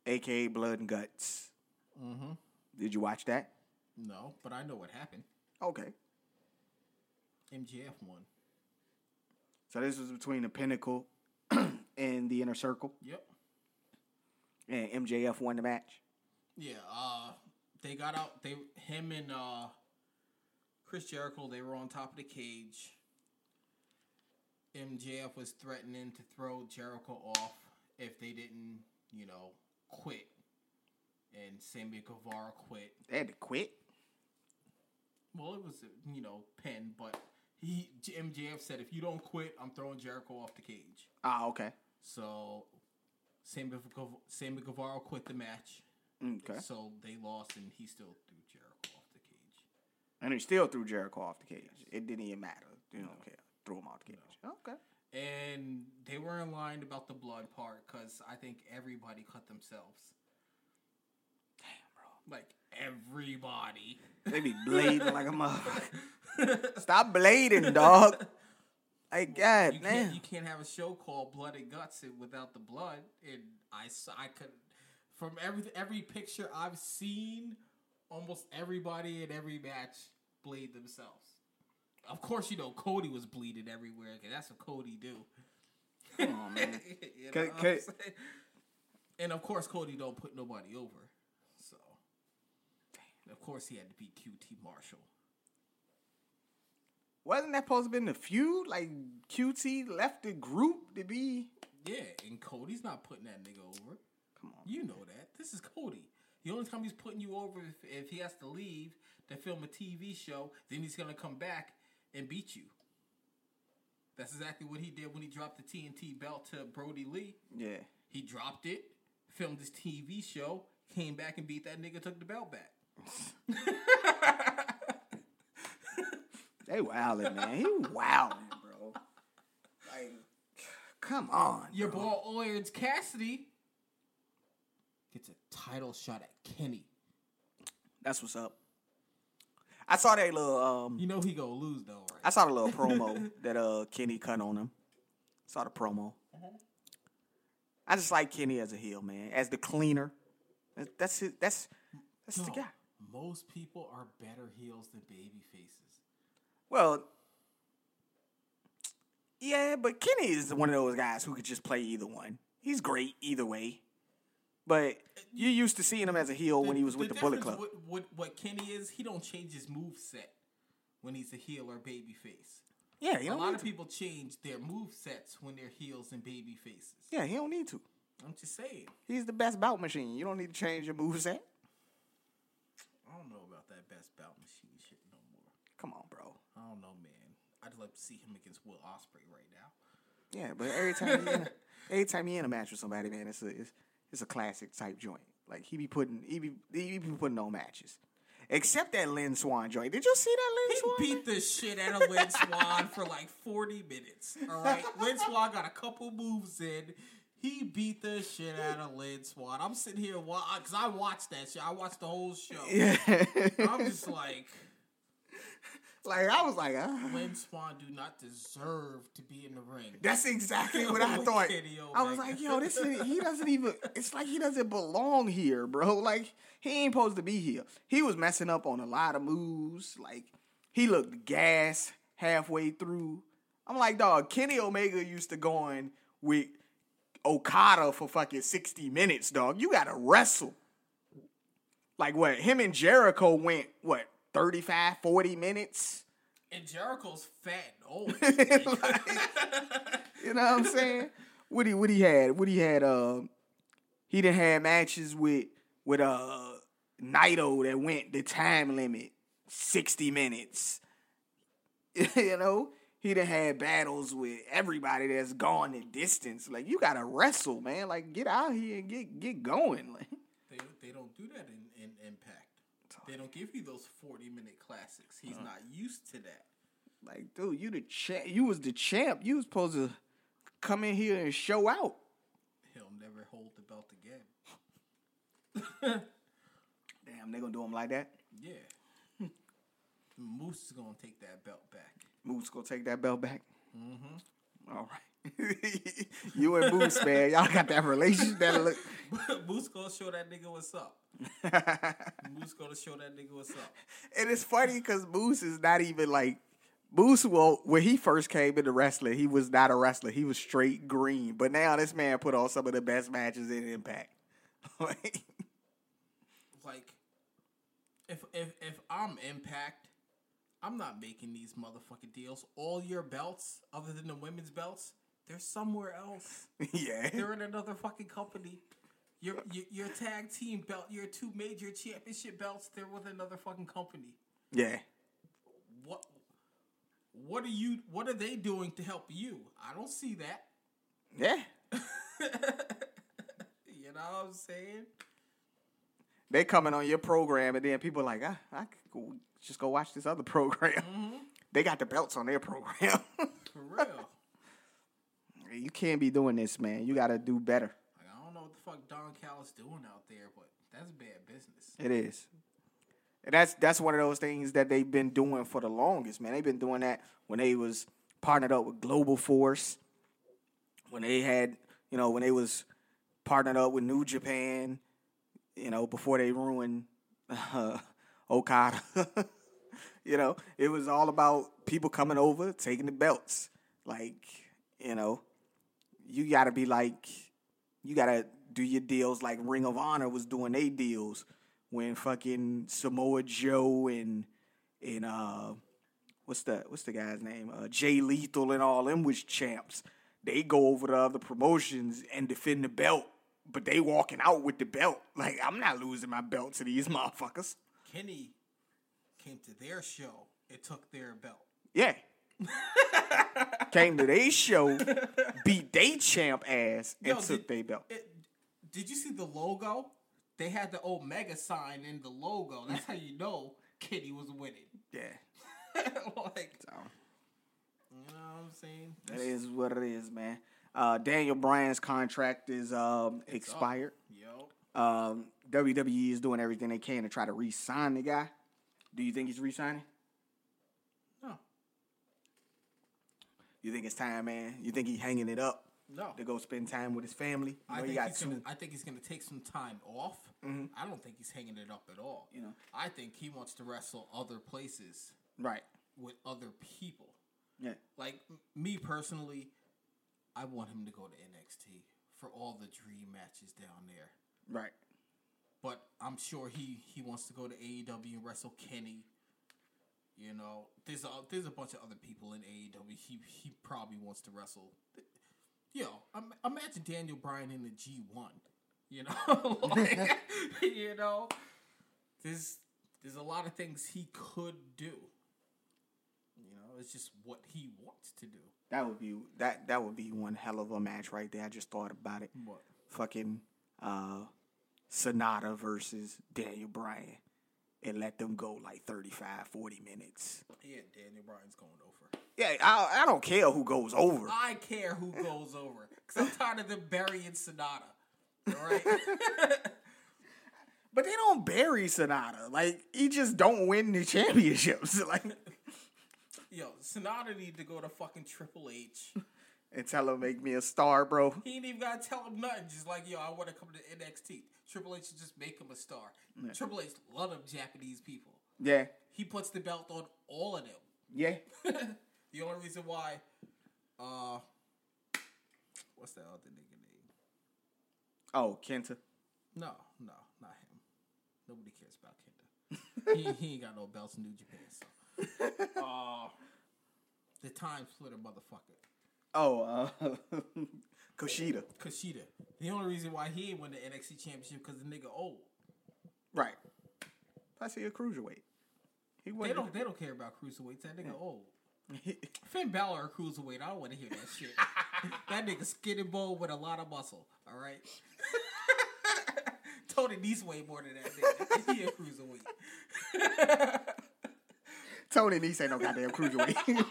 S1: aka Blood and Guts.
S2: Mm-hmm.
S1: Did you watch that?
S2: No, but I know what happened.
S1: Okay.
S2: MJF won.
S1: So this was between the Pinnacle and the Inner Circle,
S2: Yep.
S1: and MJF won the match.
S2: Yeah, uh they got out they him and uh Chris Jericho, they were on top of the cage. MJF was threatening to throw Jericho off if they didn't, you know, quit. And Sammy Guevara quit.
S1: They had to quit.
S2: Well, it was you know pin, but he MJF said if you don't quit, I'm throwing Jericho off the cage.
S1: Ah, okay.
S2: So Sammy Sammy Guevara quit the match.
S1: Okay.
S2: So they lost, and he still threw Jericho off the cage.
S1: And he still threw Jericho off the cage. It didn't even matter. You don't care. Threw him off the cage. Okay.
S2: And they were in line about the blood part because I think everybody cut themselves.
S1: Damn, bro.
S2: Like everybody.
S1: They be bleeding like a motherfucker. Stop blading, dog. Like God,
S2: you
S1: man.
S2: can't, you can't have a show called Blood and Guts without the blood. And I, I could, from every every picture I've seen, almost everybody in every match bleed themselves. Of course, you know Cody was bleeding everywhere. 'cause that's what Cody do.
S1: On, man.
S2: You know
S1: Ca-
S2: what I'm
S1: ca-
S2: saying? and of course, Cody don't put nobody over. So, of course, he had to beat QT Marshall.
S1: Wasn't that supposed to been the feud? Like QT left the group to be.
S2: Yeah, and Cody's not putting that nigga over.
S1: Come on.
S2: You know that. This is Cody. The only time he's putting you over if, if he has to leave to film a TV show, then he's gonna come back and beat you. That's exactly what he did when he dropped the TNT belt to Brodie Lee.
S1: Yeah.
S2: He dropped it, filmed his TV show, came back and beat that nigga, took the belt back.
S1: They wildin', man. He wildin', bro. Like, come on.
S2: Your
S1: bro.
S2: boy Orange Cassidy gets a title shot at Kenny.
S1: That's what's up. I saw that little um
S2: You know he gonna lose though, right?
S1: I saw the little promo that uh Kenny cut on him. Saw the promo. I just like Kenny as a heel, man. As the cleaner. That's that's it. That's that's the guy.
S2: Most people are better heels than baby faces.
S1: Well, yeah, but Kenny is one of those guys who could just play either one. He's great either way. But you used to seeing him as a heel when he was with the, Bullet Club.
S2: With, what what Kenny is, he don't change his move set when he's a heel or baby face.
S1: Yeah, he
S2: A lot of
S1: to.
S2: people change their move sets when they're heels and baby faces.
S1: Yeah, he don't need to.
S2: I'm just saying.
S1: He's the best bout machine. You don't need to change your move set.
S2: I don't know about that best bout machine shit no more.
S1: Come on,
S2: don't know, man. I'd like to see him against Will Ospreay right now.
S1: Yeah, but every time he in a, every time he in a match with somebody, man, it's a it's, it's a classic type joint. Like he be putting he be he be putting on matches. Except that Lynn Swan joint. Did you see that Lynn
S2: He
S1: Swan?
S2: beat the shit out of Lynn Swan for like 40 minutes. All right. Lynn Swan got a couple moves in. He beat the shit out of Lynn Swan. I'm sitting here because I watched that shit. I watched the whole show.
S1: yeah.
S2: I'm just like,
S1: like I was like, ah.
S2: Lynn Swan do not deserve to be in the ring.
S1: That's exactly what I thought. I was like, yo, this is, he doesn't even. It's like he doesn't belong here, bro. Like he ain't supposed to be here. He was messing up on a lot of moves. Like he looked gas halfway through. I'm like, dog. Kenny Omega used to go in with Okada for fucking sixty minutes, dog. You gotta wrestle. Like what? Him and Jericho went what 35, 40 minutes.
S2: And Jericho's fat and old.
S1: You know what I'm saying? what he what he had? What he had? Uh, he done had matches with with uh Naito that went the time limit sixty minutes. you know, he done had battles with everybody that's gone the distance. Like you gotta wrestle, man. Like get out here and get get going. Like
S2: they, they don't do that in, in Impact. They don't give you those 40 minute classics. He's not used to that.
S1: like dude, you the champ. You was the champ. You was supposed to come in here and show out.
S2: He'll never hold the belt again.
S1: Damn, they gonna do him like that.
S2: Yeah. Moose is gonna take that belt back.
S1: Moose gonna take that belt back. Mm-hmm. All right. you and Moose, man, y'all got that relationship. That look.
S2: Moose gonna show that nigga what's up. Moose gonna show that nigga what's up.
S1: and it's funny because Moose is not even like Moose. Well, when he first came into wrestling, he was not a wrestler. He was straight green. But now this man put on some of the best matches in Impact. Like,
S2: Like, if if if I'm Impact, I'm not making these motherfucking deals. All your belts, other than the women's belts, they're somewhere else.
S1: yeah.
S2: They're in another fucking company. Your, your your tag team belt, your two major championship belts, they're with another fucking company.
S1: Yeah.
S2: What what are you what are they doing to help you? I don't see that.
S1: Yeah.
S2: You know what I'm saying?
S1: They coming on your program, and then people are like, ah, I could go, just go watch this other program. They got the belts on their program.
S2: For real.
S1: you can't be doing this, man. You got to do better.
S2: Fuck Don Callis doing out there, but that's bad business.
S1: It is. And that's that's one of those things that they've been doing for the longest, man. They've been doing that when they was partnered up with Global Force, when they had, you know, when they was partnered up with New Japan, you know, before they ruined uh, Okada. you know, it was all about people coming over, taking the belts. Like, you know, you got to be like, you got to do your deals like Ring of Honor was doing their deals when fucking Samoa Joe and and uh what's the what's the guy's name? Uh Jay Lethal and all them was champs. They go over to other promotions and defend the belt, but they walking out with the belt. Like I'm not losing my belt to these motherfuckers.
S2: Kenny came to their show and took their belt.
S1: Yeah. Came to their show, beat they champ ass, and
S2: Yo,
S1: took their belt.
S2: It, did you see the logo? They had the Omega sign in the logo. That's how you know Kenny was winning.
S1: Yeah.
S2: like,
S1: So.
S2: you know what I'm saying?
S1: That is what it is, man. Uh, Daniel Bryan's contract is um, expired.
S2: Yo,
S1: Um, WWE is doing everything they can to try to re-sign the guy. Do you think he's re-signing?
S2: no,
S1: You think it's time, man? You think he's hanging it up
S2: no.
S1: to go spend time with his family? You
S2: I
S1: know,
S2: think
S1: got
S2: he's gonna. I think he's gonna take some time off. Mm-hmm. I don't think he's hanging it up at all.
S1: You know.
S2: I think he wants to wrestle other places
S1: Right.
S2: with other people.
S1: Yeah.
S2: Like m- me personally, I want him to go to NXT for all the dream matches down there.
S1: Right.
S2: But I'm sure he he wants to go to AEW and wrestle Kenny. You know, there's a there's a bunch of other people in AEW. He he probably wants to wrestle. Yo, im- imagine Daniel Bryan in the G1. You know, like, you know, there's there's a lot of things he could do. You know, it's just what he wants to do.
S1: That would be that. That would be one hell of a match right there. I just thought about it.
S2: What?
S1: Fucking uh, Sonata versus Daniel Bryan, and let them go like 35, 40 minutes.
S2: Yeah, Daniel Bryan's going over.
S1: Yeah, I, I don't care who goes over.
S2: I care who goes over because I'm tired of them burying Sonata. All right.
S1: But they don't bury Sonata. Like he just don't win the championships. Like
S2: Yo, Sonata need to go to fucking Triple H.
S1: and tell him make me a star, bro.
S2: He ain't even gotta tell him nothing. Just like, yo, I want to come to NXT. Triple H should just make him a star. Triple H love them Japanese people.
S1: Yeah,
S2: He puts the belt on all of them.
S1: yeah.
S2: The only reason why, uh, what's that other nigga name?
S1: Oh, Kenta.
S2: No, no, not him. Nobody cares about Kenta. he, he ain't got no belts in New Japan. So, uh, the time splitter motherfucker.
S1: Oh, uh, Kushida.
S2: Kushida. The only reason why he ain't win the NXT championship because the nigga old.
S1: Right. Plus he a cruiserweight. He
S2: They don't they don't care about cruiserweights. That nigga old. Finn Balor a cruiserweight. I don't want to hear that shit. that nigga skin and bone with a lot of muscle. All right. Tony Nese way more than that nigga. He a cruiserweight.
S1: Tony Nese ain't no goddamn cruiserweight.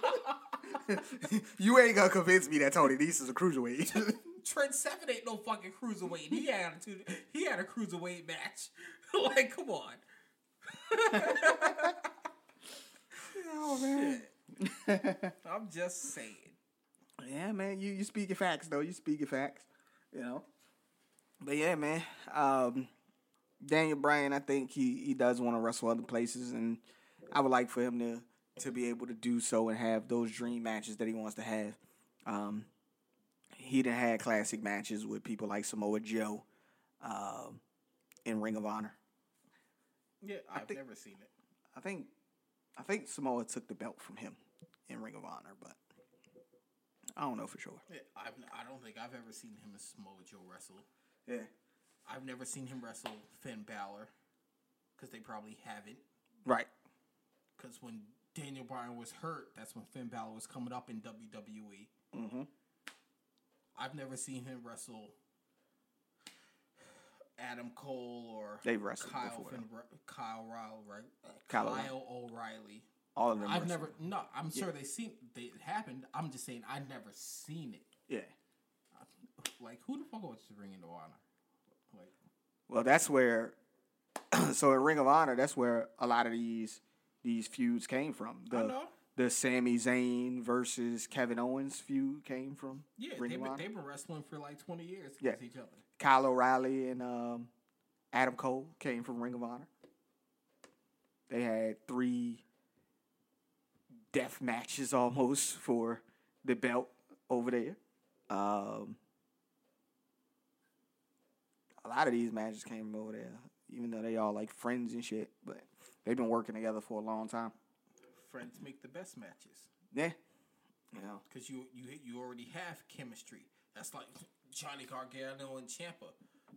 S1: you ain't gonna convince me that Tony Nese is a cruiserweight.
S2: Trent Seven ain't no fucking cruiserweight. He had a two, he had a cruiserweight match. like, come on. I'm just saying.
S1: Yeah, man. You you speaking facts though. You speaking facts. You know. But yeah, man. Um, Daniel Bryan, I think he he does want to wrestle other places, and I would like for him to to be able to do so and have those dream matches that he wants to have. Um, he done had classic matches with people like Samoa Joe, um, in Ring of Honor.
S2: Yeah, I've
S1: think-
S2: never seen it.
S1: I think I think Samoa took the belt from him in Ring of Honor, but I don't know for sure.
S2: Yeah, I've, I don't think I've ever seen him and Samoa Joe wrestle.
S1: Yeah.
S2: I've never seen him wrestle Finn Balor because they probably haven't.
S1: Right.
S2: Because when Daniel Bryan was hurt, that's when Finn Balor was coming up in WWE.
S1: Mm-hmm.
S2: I've never seen him wrestle Adam Cole or
S1: They've wrestled
S2: Kyle
S1: before,
S2: Finn, Kyle Riley, right? Uh,
S1: Kyle
S2: Kyle, O'Reilly.
S1: All of them.
S2: I've never. No, I'm sure they seen they, it happened. I'm just saying I've never seen it.
S1: Yeah.
S2: Like who the fuck watches Ring of Honor? Like
S1: Well, that's where. so in Ring of Honor, that's where a lot of these these feuds came from. The the Sami Zayn versus Kevin Owens feud came from
S2: Yeah,
S1: Ring
S2: they've been, they've been wrestling for like 20 years
S1: Yeah.
S2: each other.
S1: Kyle O'Reilly and um, Adam Cole came from Ring of Honor. They had three death matches almost for the belt over there. Um, a lot of these matches came over there, even though they all like friends and shit. But they've been working together for a long time.
S2: Friends make the best matches
S1: Yeah, you know.
S2: because you you you already have chemistry. That's like Johnny Gargano and Ciampa.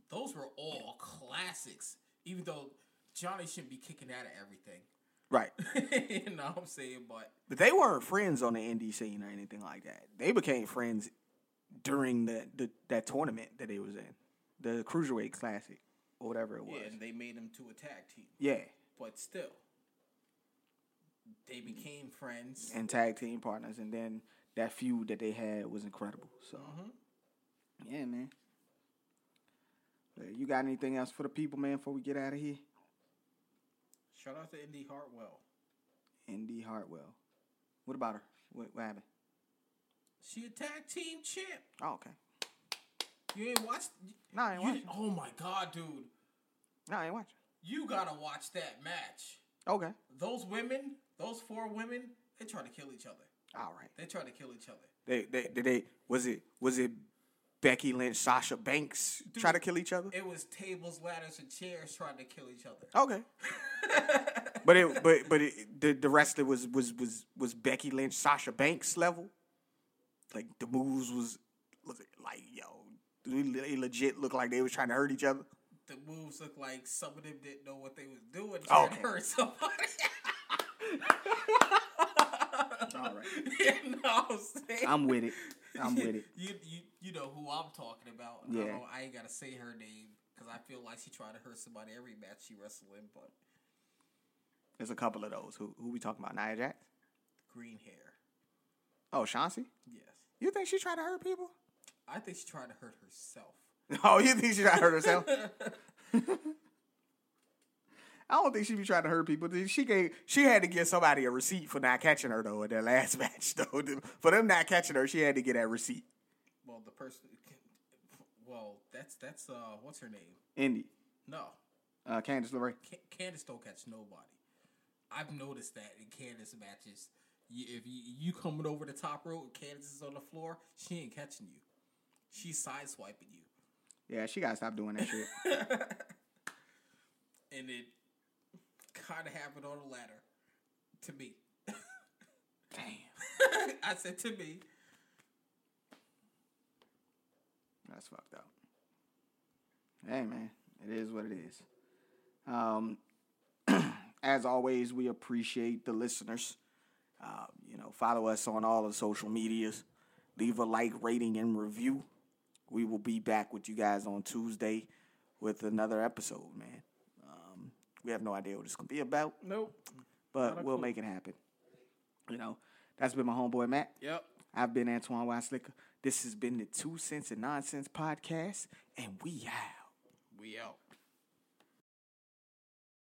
S2: Those were all classics. Even though Johnny shouldn't be kicking out of everything.
S1: Right.
S2: you know what I'm saying? But
S1: But they weren't friends on the indie scene or anything like that. They became friends during the, the that tournament that they was in, the Cruiserweight Classic or whatever it was.
S2: yeah, and they made him to a tag team.
S1: Yeah,
S2: But still, they became friends.
S1: and tag team partners, and then that feud that they had was incredible. So, yeah, man. Uh, You got anything else for the people, man? Before we get out of here,
S2: Shout out to Indy Hartwell.
S1: Indy Hartwell. What about her? What, what happened?
S2: She a tag team champ.
S1: Oh, okay.
S2: You ain't watched?
S1: No, I ain't
S2: you-
S1: watching.
S2: Oh my god, dude!
S1: No, I ain't watching.
S2: You gotta watch that match.
S1: Okay.
S2: Those women, those four women, they try to kill each other.
S1: All right.
S2: They try to kill each other.
S1: They, they, did they, was it, was it Becky Lynch, Sasha Banks try to kill each other?
S2: It was tables, ladders, and chairs trying to kill each other.
S1: Okay. but it, but, but it, the, the wrestler was, was, was, was Becky Lynch, Sasha Banks level. Like the moves was, was like, yo, they legit looked like they was trying to hurt each other.
S2: The moves look like some of them didn't know what they was doing.
S1: Oh,
S2: Trying
S1: okay.
S2: to hurt somebody.
S1: All right.
S2: you know what I'm?
S1: I'm with it. I'm with it.
S2: You, you you know who I'm talking about. I,
S1: Yeah.
S2: don't, I ain't gotta say her name because I feel like she tried to hurt somebody every match she wrestled in. But
S1: There's a couple of those. Who, who we talking about? Nia Jax?
S2: green hair,
S1: Oh, Shotzi?
S2: yes.
S1: You think she tried to hurt people?
S2: I think she tried to hurt herself.
S1: Oh, you think she tried to hurt herself? I don't think she be trying to hurt people. She gave she had to give somebody a receipt for not catching her though in that last match though. For them not catching her, she had to get that receipt.
S2: Well, the person. Well, that's that's uh, what's her name?
S1: Indy,
S2: No,
S1: uh, Candice LeRae.
S2: Ca- Candice don't catch nobody. I've noticed that in Candice matches. You, if you, you coming over the top rope, and Candice is on the floor, she ain't catching you. She's sideswiping you,
S1: Yeah, she gotta stop doing that shit.
S2: and it kind of happened on the ladder to me.
S1: Damn,
S2: I said to me.
S1: that's fucked up. Hey man, it is what it is. Um, as always, we appreciate the listeners. Uh, you know, follow us on all the social medias. Leave a like, rating, and review. We will be back with you guys on Tuesday with another episode, man. We have no idea what it's gonna be about,
S2: Nope.
S1: but we'll
S2: clue.
S1: make it happen. You know, that's been my homeboy Matt.
S2: Yep.
S1: I've been Antoine Weislicker. This has been the Two Cents and Nonsense podcast, and we out.
S2: We out.